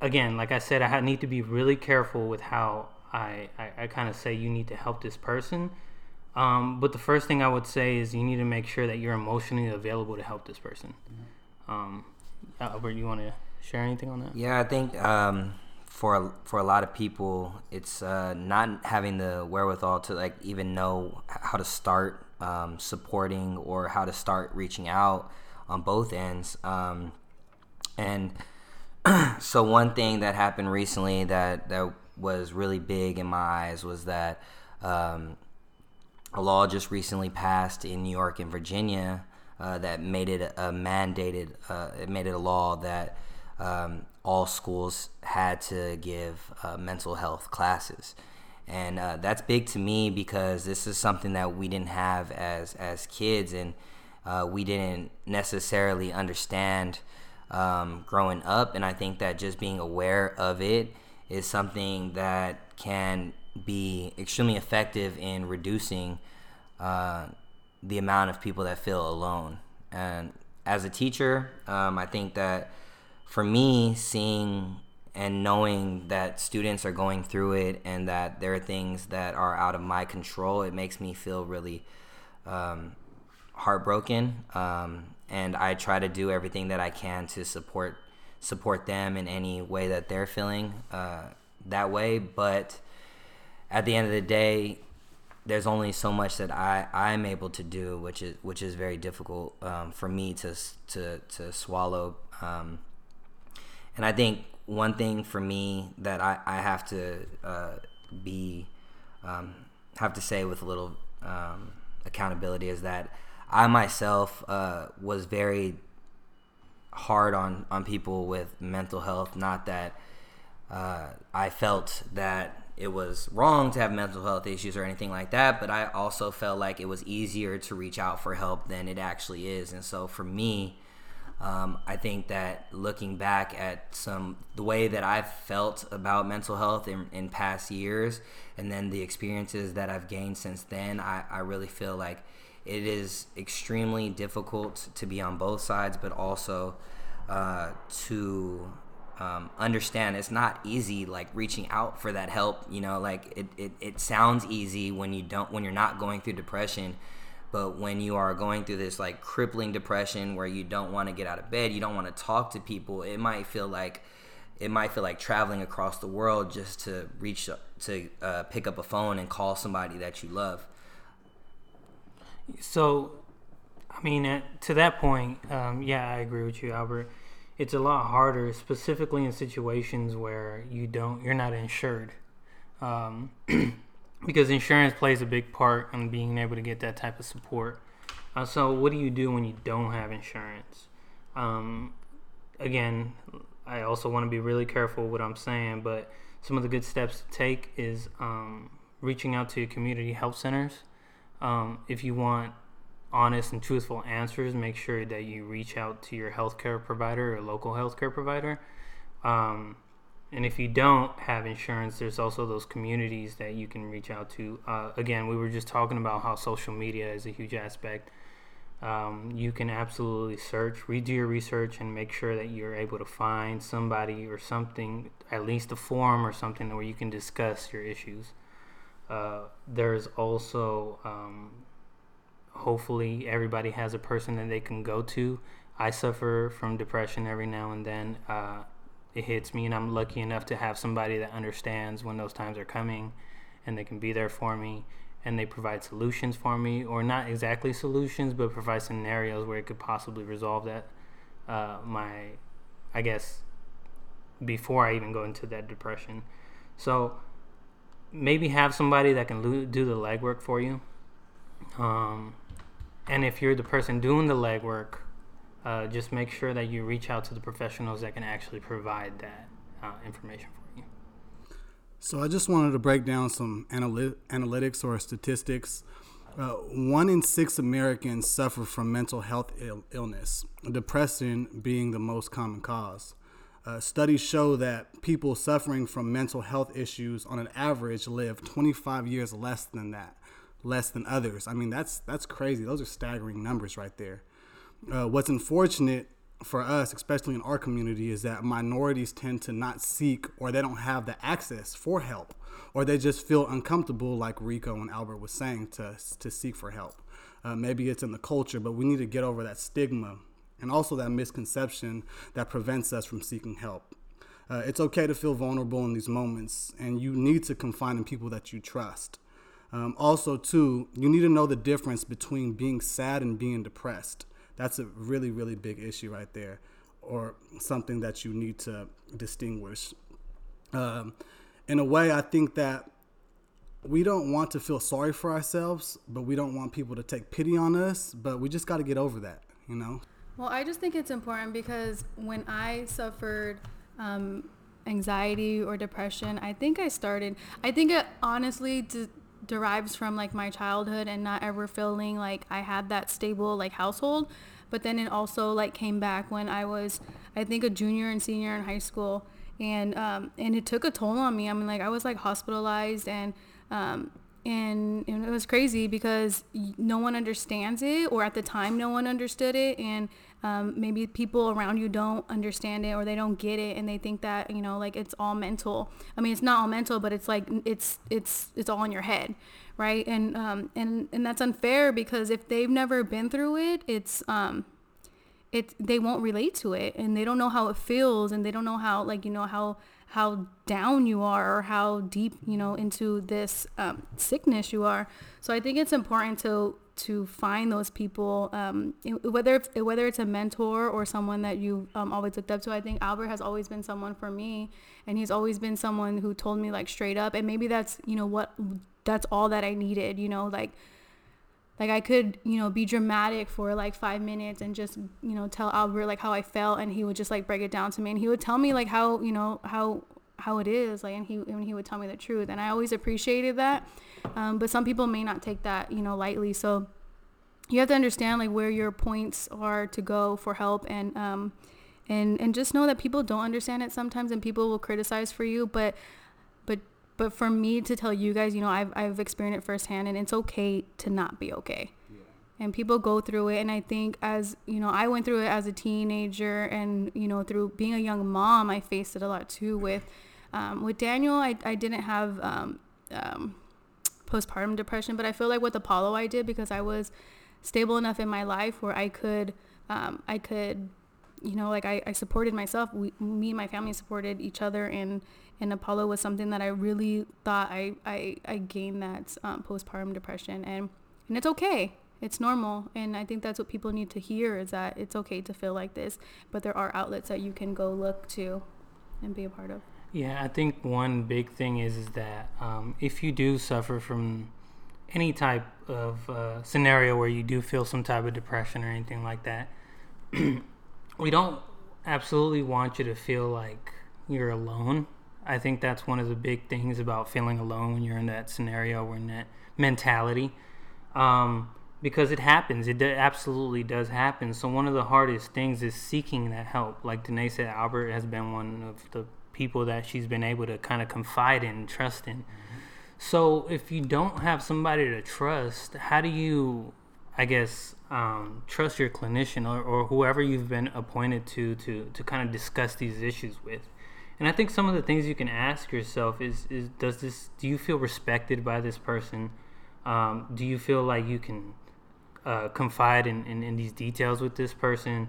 again, like I said, I need to be really careful with how I, I, I kind of say you need to help this person. Um, but the first thing I would say is you need to make sure that you're emotionally available to help this person. Mm-hmm. Um, Albert, you want to share anything on that? Yeah, I think um, for for a lot of people, it's uh, not having the wherewithal to like even know how to start um, supporting or how to start reaching out on both ends. Um, and so one thing that happened recently that that was really big in my eyes was that um, a law just recently passed in New York and Virginia uh, that made it a mandated. Uh, it made it a law that um, all schools had to give uh, mental health classes, and uh, that's big to me because this is something that we didn't have as as kids, and uh, we didn't necessarily understand um, growing up. And I think that just being aware of it is something that can be extremely effective in reducing uh, the amount of people that feel alone. And as a teacher, um, I think that for me, seeing and knowing that students are going through it and that there are things that are out of my control, it makes me feel really um, heartbroken. Um, and I try to do everything that I can to support support them in any way that they're feeling uh, that way. But at the end of the day, there's only so much that I I'm able to do, which is which is very difficult um, for me to to to swallow. Um, and I think one thing for me that I I have to uh, be um, have to say with a little um, accountability is that I myself uh, was very hard on on people with mental health. Not that uh, I felt that it was wrong to have mental health issues or anything like that, but I also felt like it was easier to reach out for help than it actually is. And so for me, um, I think that looking back at some the way that I've felt about mental health in, in past years, and then the experiences that I've gained since then, I, I really feel like it is extremely difficult to be on both sides, but also uh, to um, understand it's not easy like reaching out for that help you know like it, it, it sounds easy when you don't when you're not going through depression but when you are going through this like crippling depression where you don't want to get out of bed you don't want to talk to people it might feel like it might feel like traveling across the world just to reach to uh, pick up a phone and call somebody that you love. So i mean to that point um, yeah i agree with you albert it's a lot harder, specifically in situations where you don't, you're not insured, um, because insurance plays a big part in being able to get that type of support. Uh, so, what do you do when you don't have insurance? Um, again, I also want to be really careful what I'm saying, but some of the good steps to take is um, reaching out to community health centers. Um, if you want honest and truthful answers, make sure that you reach out to your healthcare provider or local healthcare provider. Um, and if you don't have insurance, there's also those communities that you can reach out to. Uh, again, we were just talking about how social media is a huge aspect. Um, you can absolutely search, redo your research, and make sure that you're able to find somebody or something, at least a forum or something where you can discuss your issues. Uh, there's also um, hopefully everybody has a person that they can go to. I suffer from depression every now and then. Uh, it hits me, and I'm lucky enough to have somebody that understands when those times are coming, and they can be there for me, and they provide solutions for me, or not exactly solutions, but provide scenarios where it could possibly resolve that. Uh, my, I guess, before I even go into that depression. So maybe have somebody that can do the legwork for you. Um, and if you're the person doing the legwork, uh, just make sure that you reach out to the professionals that can actually provide that uh, information for you. So I just wanted to break down some analy- analytics or statistics Uh, one in six Americans suffer from mental health Ill- illness, depression being the most common cause. Uh, studies show that people suffering from mental health issues on an average live 25 years less than that, less than others. I mean, that's that's crazy. Those are staggering numbers right there. Uh, what's unfortunate for us, especially in our community, is that minorities tend to not seek or they don't have the access for help, or they just feel uncomfortable, like Rico and Albert was saying, to to seek for help. Uh, maybe it's in the culture, but we need to get over that stigma and also that misconception that prevents us from seeking help. Uh, it's okay to feel vulnerable in these moments, and you need to confide in people that you trust. Um, also, too, you need to know the difference between being sad and being depressed. That's a really, really big issue right there, or something that you need to distinguish. Um, in a way, I think that we don't want to feel sorry for ourselves, but we don't want people to take pity on us, but we just got to get over that, you know? Well, I just think it's important because when I suffered um, anxiety or depression, I think I started, I think it honestly d- derives from like my childhood and not ever feeling like I had that stable like household. But then it also like came back when I was, I think, a junior and senior in high school. And, um, and it took a toll on me. I mean, like I was like hospitalized and, um, and, and it was crazy because no one understands it or at the time no one understood it and um, maybe people around you don't understand it or they don't get it and they think that you know like it's all mental. I mean it's not all mental but it's like it's it's it's all in your head right? And um, and and that's unfair because if they've never been through it it's um it they won't relate to it and they don't know how it feels and they don't know how like you know how how down you are or how deep you know into this um, sickness you are. So i think it's important to to find those people um, whether it's, whether it's a mentor or someone that you um, always looked up to. I think albert has always been someone for me and he's always been someone who told me like straight up and maybe that's you know what that's all that i needed you know like like I could, you know, be dramatic for like five minutes and just, you know, tell Albert like how I felt, and he would just like break it down to me, and he would tell me like how, you know, how how it is, like, and he and he would tell me the truth, and I always appreciated that. Um, but some people may not take that, you know, lightly. So you have to understand like where your points are to go for help, and um, and and just know that people don't understand it sometimes, and people will criticize for you, but but but for me to tell you guys, you know, I've, I've experienced it firsthand and it's okay to not be okay. And people go through it. And I think as, you know, I went through it as a teenager and, you know, through being a young mom, I faced it a lot too with, um, with Daniel, I, I didn't have, um, um, postpartum depression, but I feel like with Apollo I did because I was stable enough in my life where I could, um, I could, you know, like I, I supported myself. We, me and my family supported each other and, and Apollo was something that I really thought I, I, I gained that um, postpartum depression and, and it's okay. It's normal. And I think that's what people need to hear is that it's okay to feel like this, but there are outlets that you can go look to and be a part of. Yeah, I think one big thing is, is that um, if you do suffer from any type of uh, scenario where you do feel some type of depression or anything like that, we don't absolutely want you to feel like you're alone I think that's one of the big things about feeling alone when you're in that scenario or in that mentality. Um, because it happens. It absolutely does happen. So one of the hardest things is seeking that help. Like Danae said, Albert has been one of the people that she's been able to kind of confide in and trust in. Mm-hmm. So if you don't have somebody to trust, how do you, I guess, um, trust your clinician or, or whoever you've been appointed to to to kind of discuss these issues with? And I think some of the things you can ask yourself is, is does this do you feel respected by this person? Um, do you feel like you can uh, confide in, in, in, these details with this person?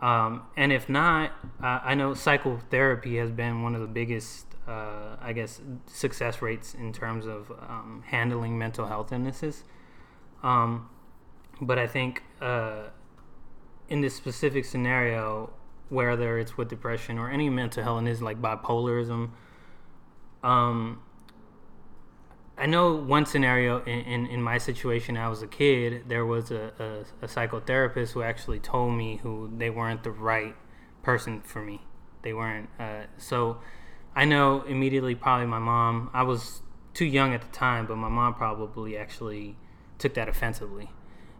Um, and if not, uh, I know psychotherapy has been one of the biggest, uh, I guess, success rates in terms of um, handling mental health illnesses. Um, but I think uh, in this specific scenario, whether it's with depression or any mental health, is like bipolarism. Um, I know one scenario in, in, in, my situation. I was a kid. There was a, a, a, psychotherapist who actually told me who they weren't the right person for me. They weren't. Uh, so I know immediately. Probably my mom. I was too young at the time, but my mom probably actually took that offensively.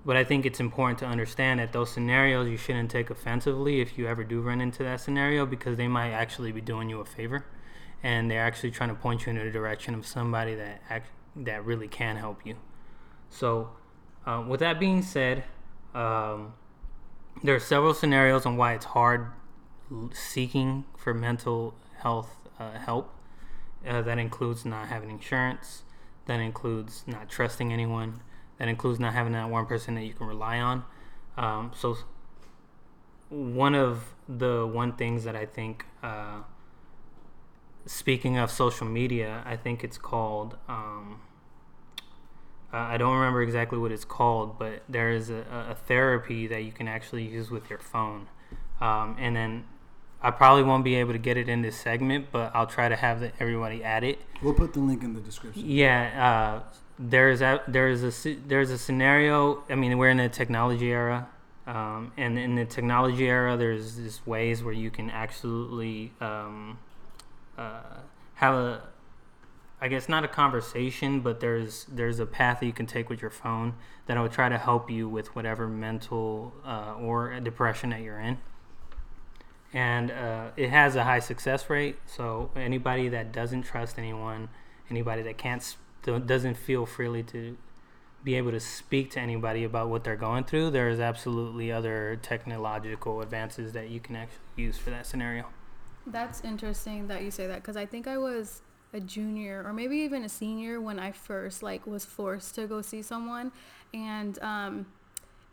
But I think it's important to understand that those scenarios you shouldn't take offensively if you ever do run into that scenario because they might actually be doing you a favor, and they're actually trying to point you in the direction of somebody that act, that really can help you. So, uh, with that being said, um, there are several scenarios on why it's hard seeking for mental health uh, help. Uh, that includes not having insurance. That includes not trusting anyone. That includes not having that one person that you can rely on. Um, so, one of the one things that I think, uh, speaking of social media, I think it's called. Um, I don't remember exactly what it's called, but there is a, a therapy that you can actually use with your phone. Um, and then I probably won't be able to get it in this segment, but I'll try to have the, everybody add it. We'll put the link in the description. Yeah, uh, there's a there's a there's a scenario. I mean, we're in a technology era, um, and in the technology era, there's just ways where you can absolutely um, uh, have a I guess not a conversation, but there's there's a path that you can take with your phone that will try to help you with whatever mental uh, or depression that you're in. And uh, it has a high success rate. So anybody that doesn't trust anyone, anybody that can't doesn't feel freely to be able to speak to anybody about what they're going through, there's absolutely other technological advances that you can actually use for that scenario. That's interesting that you say that because I think I was a junior or maybe even a senior when I first like was forced to go see someone. And um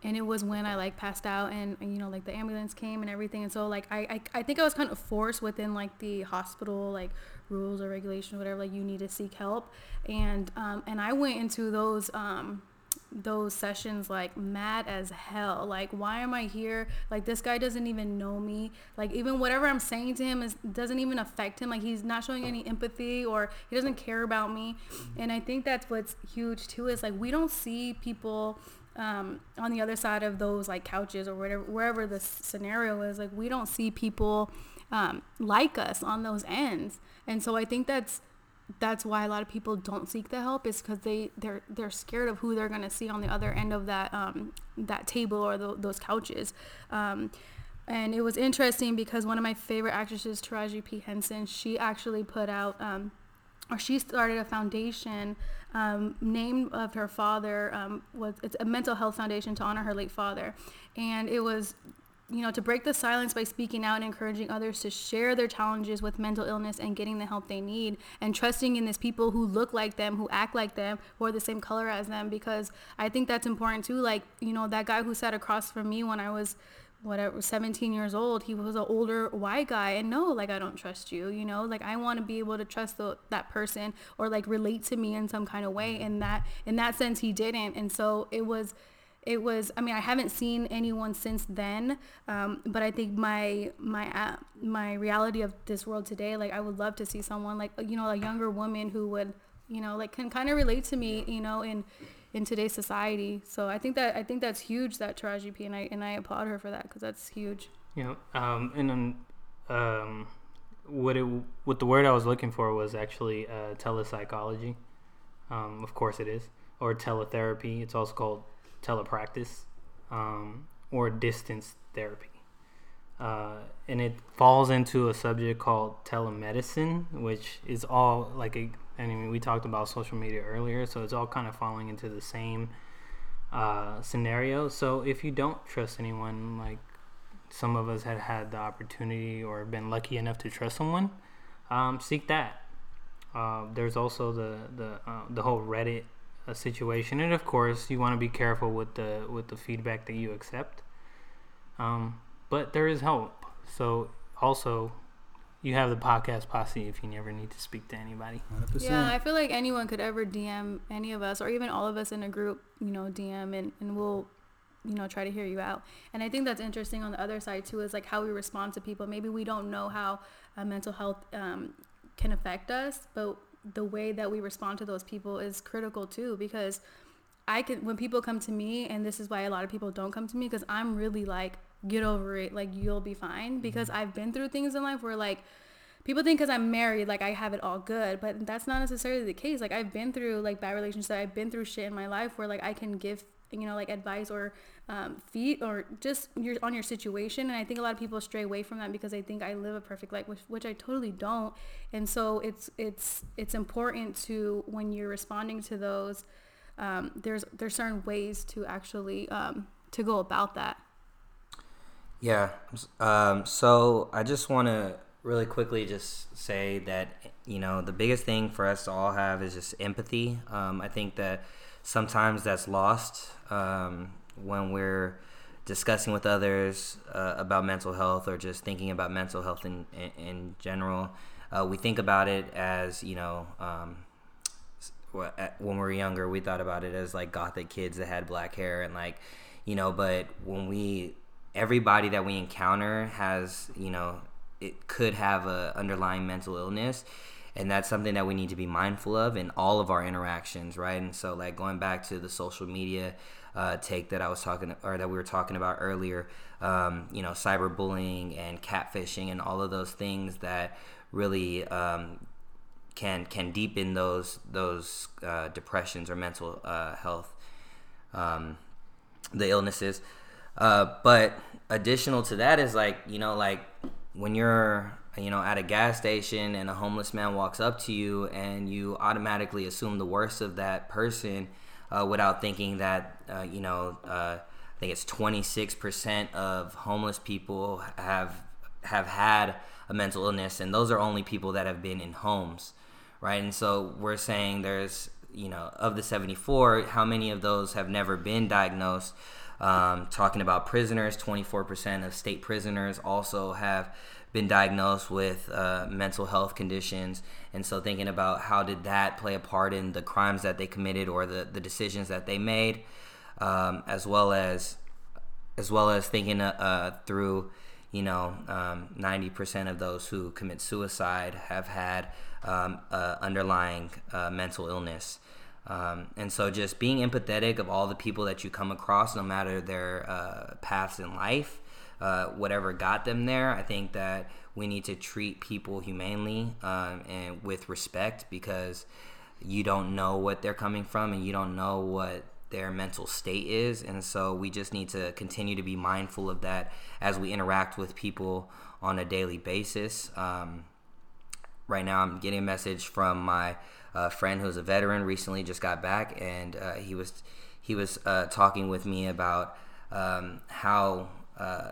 and it was when I like passed out and, you know like the ambulance came and everything. And so like I, I I think I was kind of forced within like the hospital like rules or regulations whatever like you need to seek help. And um and I went into those um those sessions like mad as hell. Like why am i here? Like this guy doesn't even know me. Like even whatever i'm saying to him is doesn't even affect him. Like he's not showing any empathy or he doesn't care about me. And i think that's what's huge too is like we don't see people um, on the other side of those like couches or whatever wherever the scenario is. Like we don't see people um, like us on those ends. And so i think that's that's why a lot of people don't seek the help is because they they're they're scared of who they're gonna see on the other end of that um, that table or the, those couches. Um, and it was interesting because one of my favorite actresses, Taraji P Henson, she actually put out um, or she started a foundation um, named of her father um, was it's a mental health foundation to honor her late father, and it was you know, to break the silence by speaking out and encouraging others to share their challenges with mental illness and getting the help they need and trusting in these people who look like them, who act like them, who are the same color as them because I think that's important too. Like, you know, that guy who sat across from me when I was whatever 17 years old he was an older white guy and no like i don't trust you you know? Like i want to be able to trust the, that person or like relate to me in some kind of way mm-hmm. and that in that sense he didn't. And so it was it was i mean i haven't seen anyone since then um, but i think my my uh, my reality of this world today like i would love to see someone like you know a younger woman who would you know like can kind of relate to me you know in in today's society. So i think that i think that's huge that taraji p and i and i applaud her for that because that's huge. Yeah um and then um what it what the word i was looking for was actually uh telepsychology. Um of course it is or teletherapy. It's also called telepractice um, or distance therapy. Uh, and it falls into a subject called telemedicine, which is all like a, I mean, we talked about social media earlier, so it's all kind of falling into the same uh, scenario. So if you don't trust anyone, like some of us had had the opportunity or been lucky enough to trust someone, um, seek that. Uh, there's also the the uh, the whole Reddit a situation, and of course, you want to be careful with the with the feedback that you accept. Um, but there is help. So also, you have the podcast posse if you never need to speak to anybody. 100%. Yeah, I feel like anyone could ever DM any of us, or even all of us in a group. You know, DM and and we'll you know try to hear you out and i think that's interesting on the other side too is like how we respond to people maybe we don't know how uh, mental health um, can affect us but the way that we respond to those people is critical too because I can when people come to me and this is why a lot of people don't come to me because I'm really like get over it. Like you'll be fine. Mm-hmm. Because I've been through things in life where like people think because I'm married, like I have it all good, but that's not necessarily the case. Like I've been through like bad relationships, I've been through shit in my life where like I can give you know like advice or um, feet or just your on your situation and i think a lot of people stray away from that because they think i live a perfect life which, which i totally don't and so it's it's it's important to when you're responding to those um, there's there's certain ways to actually um, to go about that Yeah. Um, so I just want to really quickly just say that you know the biggest thing for us to all have is just empathy. Um, I think that sometimes that's lost um, when we're discussing with others uh, about mental health or just thinking about mental health in in, in general. Uh, we think about it as you know. Um, when we were younger, we thought about it as like gothic kids that had black hair and like, you know, but when we, everybody that we encounter has, you know, it could have a underlying mental illness. And that's something that we need to be mindful of in all of our interactions, right? And so, like going back to the social media uh, take that I was talking, or that we were talking about earlier, um, you know, cyberbullying and catfishing and all of those things that really um, can can deepen those those uh, depressions or mental uh, health, um, the illnesses. Uh, but additional to that is like you know like when you're you know at a gas station and a homeless man walks up to you and you automatically assume the worst of that person uh, without thinking that uh, you know uh, I think it's 26% of homeless people have have had a mental illness and those are only people that have been in homes right? And so we're saying there's you know of the 74 how many of those have never been diagnosed? Um, talking about prisoners 24% of state prisoners also have been diagnosed with uh, mental health conditions. And so thinking about how did that play a part in the crimes that they committed or the, the decisions that they made um, as well as as well as thinking uh, uh, through you know um, 90% of those who commit suicide have had um, uh, underlying mental illness. Um, and so just being empathetic of all the people that you come across no matter their uh, paths in life uh, whatever got them there i think that we need to treat people humanely um, and with respect because you don't know what they're coming from and you don't know what their mental state is and so we just need to continue to be mindful of that as we interact with people on a daily basis. Um, right now i'm getting a message from my uh, friend who's a veteran recently just got back and uh, he was he was uh, talking with me about um, how uh,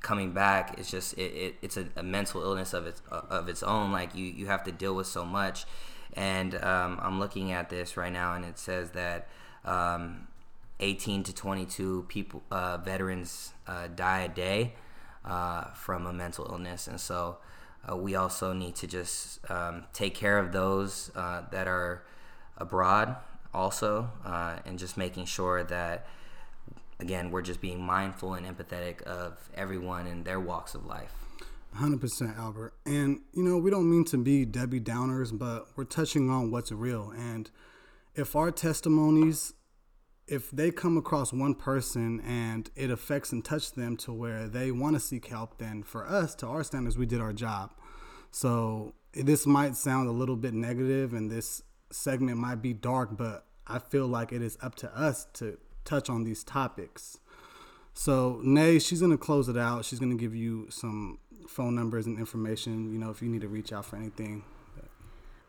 coming back is just it, it, it's a, a mental illness of its of its own like you you have to deal with so much. And um, i'm looking at this right now and it says that um, 18 to 22 people uh, veterans uh, die a day uh, from a mental illness. And so uh, we also need to just um, take care of those uh, that are abroad also uh, and just making sure that again we're just being mindful and empathetic of everyone and their walks of life 100% Albert. And, you know, we don't mean to be Debbie Downers, but we're touching on what's real. And if our testimonies, if they come across one person and it affects and touches them to where they want to seek help, then for us, to our standards, we did our job. So this might sound a little bit negative and this segment might be dark, but I feel like it is up to us to touch on these topics. So, Nay, she's going to close it out. She's going to give you some phone numbers and information, you know, if you need to reach out for anything.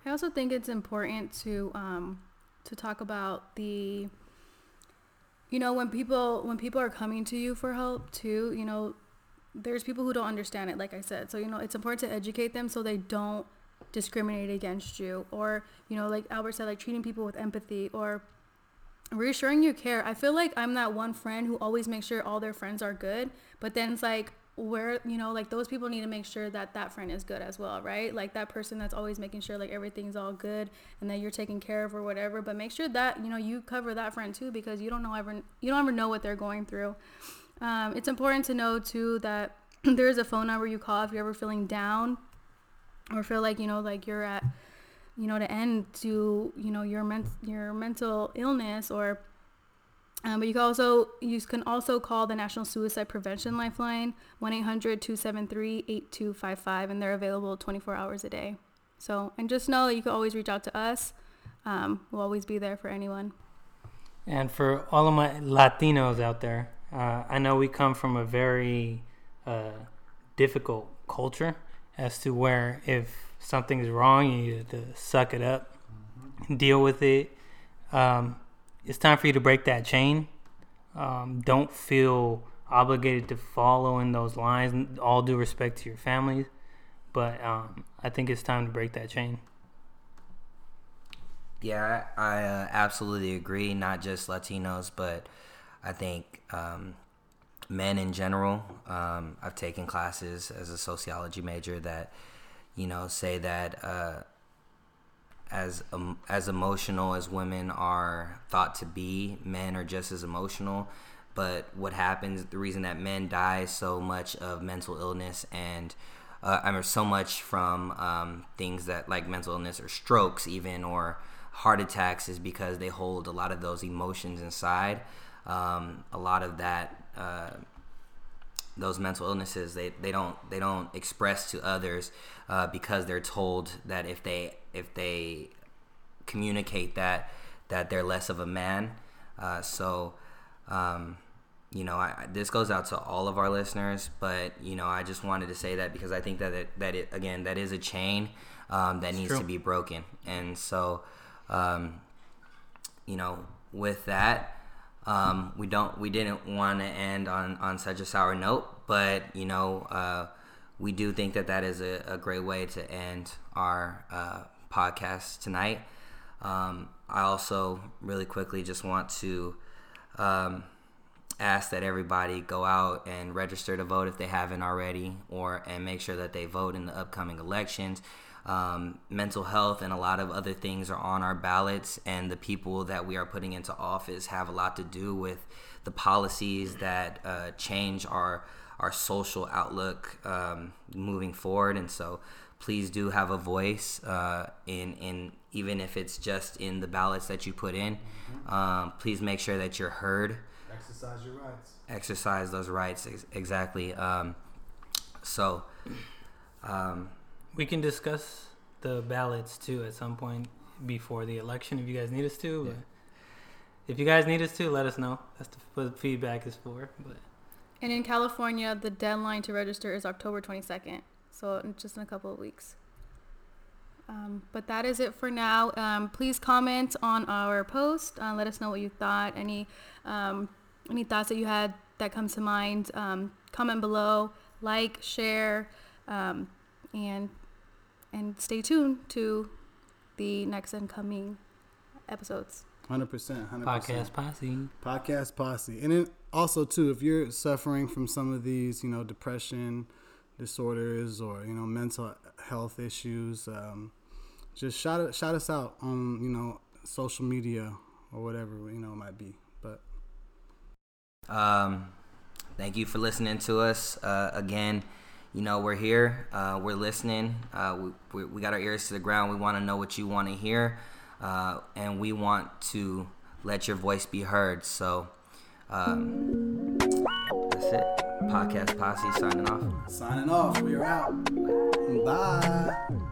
I also think it's important to um, to talk about the you know when people when people are coming to you for help too you know there's people who don't understand it like i said so you know it's important to educate them so they don't discriminate against you or you know like albert said like treating people with empathy or reassuring you care. I feel like i'm that one friend who always makes sure all their friends are good but then it's like where you know like those people need to make sure that that friend is good as well right? Like that person that's always making sure like everything's all good and that you're taken care of or whatever but make sure that you know you cover that friend too because you don't know ever you don't ever know what they're going through. Um, it's important to know too that there is a phone number you call if you're ever feeling down or feel like you know like you're at you know the end to you know your men- your mental illness or Um, but you can also you can also call the National Suicide Prevention Lifeline 1-800-273-8255 and they're available 24 hours a day. So and just know you can always reach out to us. Um, we'll always be there for anyone. And for all of my Latinos out there, uh, I know we come from a very uh, difficult culture as to where if something's wrong, you need to suck it up, deal with it. Um, it's time for you to break that chain. Um, don't feel obligated to follow in those lines. All due respect to your families, but um, I think it's time to break that chain. Yeah, I uh, absolutely agree. Not just Latinos, but I think um, men in general. Um, I've taken classes as a sociology major that, you know, say that uh, as um, as emotional as women are thought to be, men are just as emotional. But what happens? The reason that men die so much of mental illness and uh, I mean, so much from um, things that like mental illness or strokes, even or heart attacks, is because they hold a lot of those emotions inside. Um, a lot of that, uh, those mental illnesses, they, they don't they don't express to others uh, because they're told that if they if they communicate that that they're less of a man. Uh, so. Um, you know, I, this goes out to all of our listeners, but you know, I just wanted to say that because I think that it, that it again that is a chain um, that needs true. to be broken, and so um, you know, with that, um, we don't we didn't want to end on on such a sour note, but you know, uh, we do think that that is a, a great way to end our uh, podcast tonight. Um, I also really quickly just want to. Um, ask that everybody go out and register to vote if they haven't already, or and make sure that they vote in the upcoming elections. Um, mental health and a lot of other things are on our ballots, and the people that we are putting into office have a lot to do with the policies that uh, change our our social outlook um, moving forward. And so, please do have a voice uh, in in even if it's just in the ballots that you put in. Um, please make sure that you're heard Exercise your rights. exercise those rights ex- exactly. Um, so, um, We can discuss the ballots too at some point before the election if you guys need us to. But if you guys need us to, let us know. That's the, what feedback is for. But And in California, the deadline to register is October 22nd. So just in a couple of weeks. Um, but that is it for now. Um, please comment on our post. Uh, let us know what you thought. Any um, any thoughts that you had that come to mind. Um, comment below. Like, share, um, and and stay tuned to the next incoming episodes. Hundred percent. Hundred podcast posse. Podcast posse, and then also too, if you're suffering from some of these, you know, depression disorders or you know mental health issues, um, just shout shout us out on you know social media or whatever you know it might be. But Um, thank you for listening to us. Uh, again, you know, we're here. Uh, we're listening. Uh, we, we, got our ears to the ground. We want to know what you want to hear. Uh, and we want to let your voice be heard. So um, that's it. Podcast Posse signing off. signing off, we are out. Bye.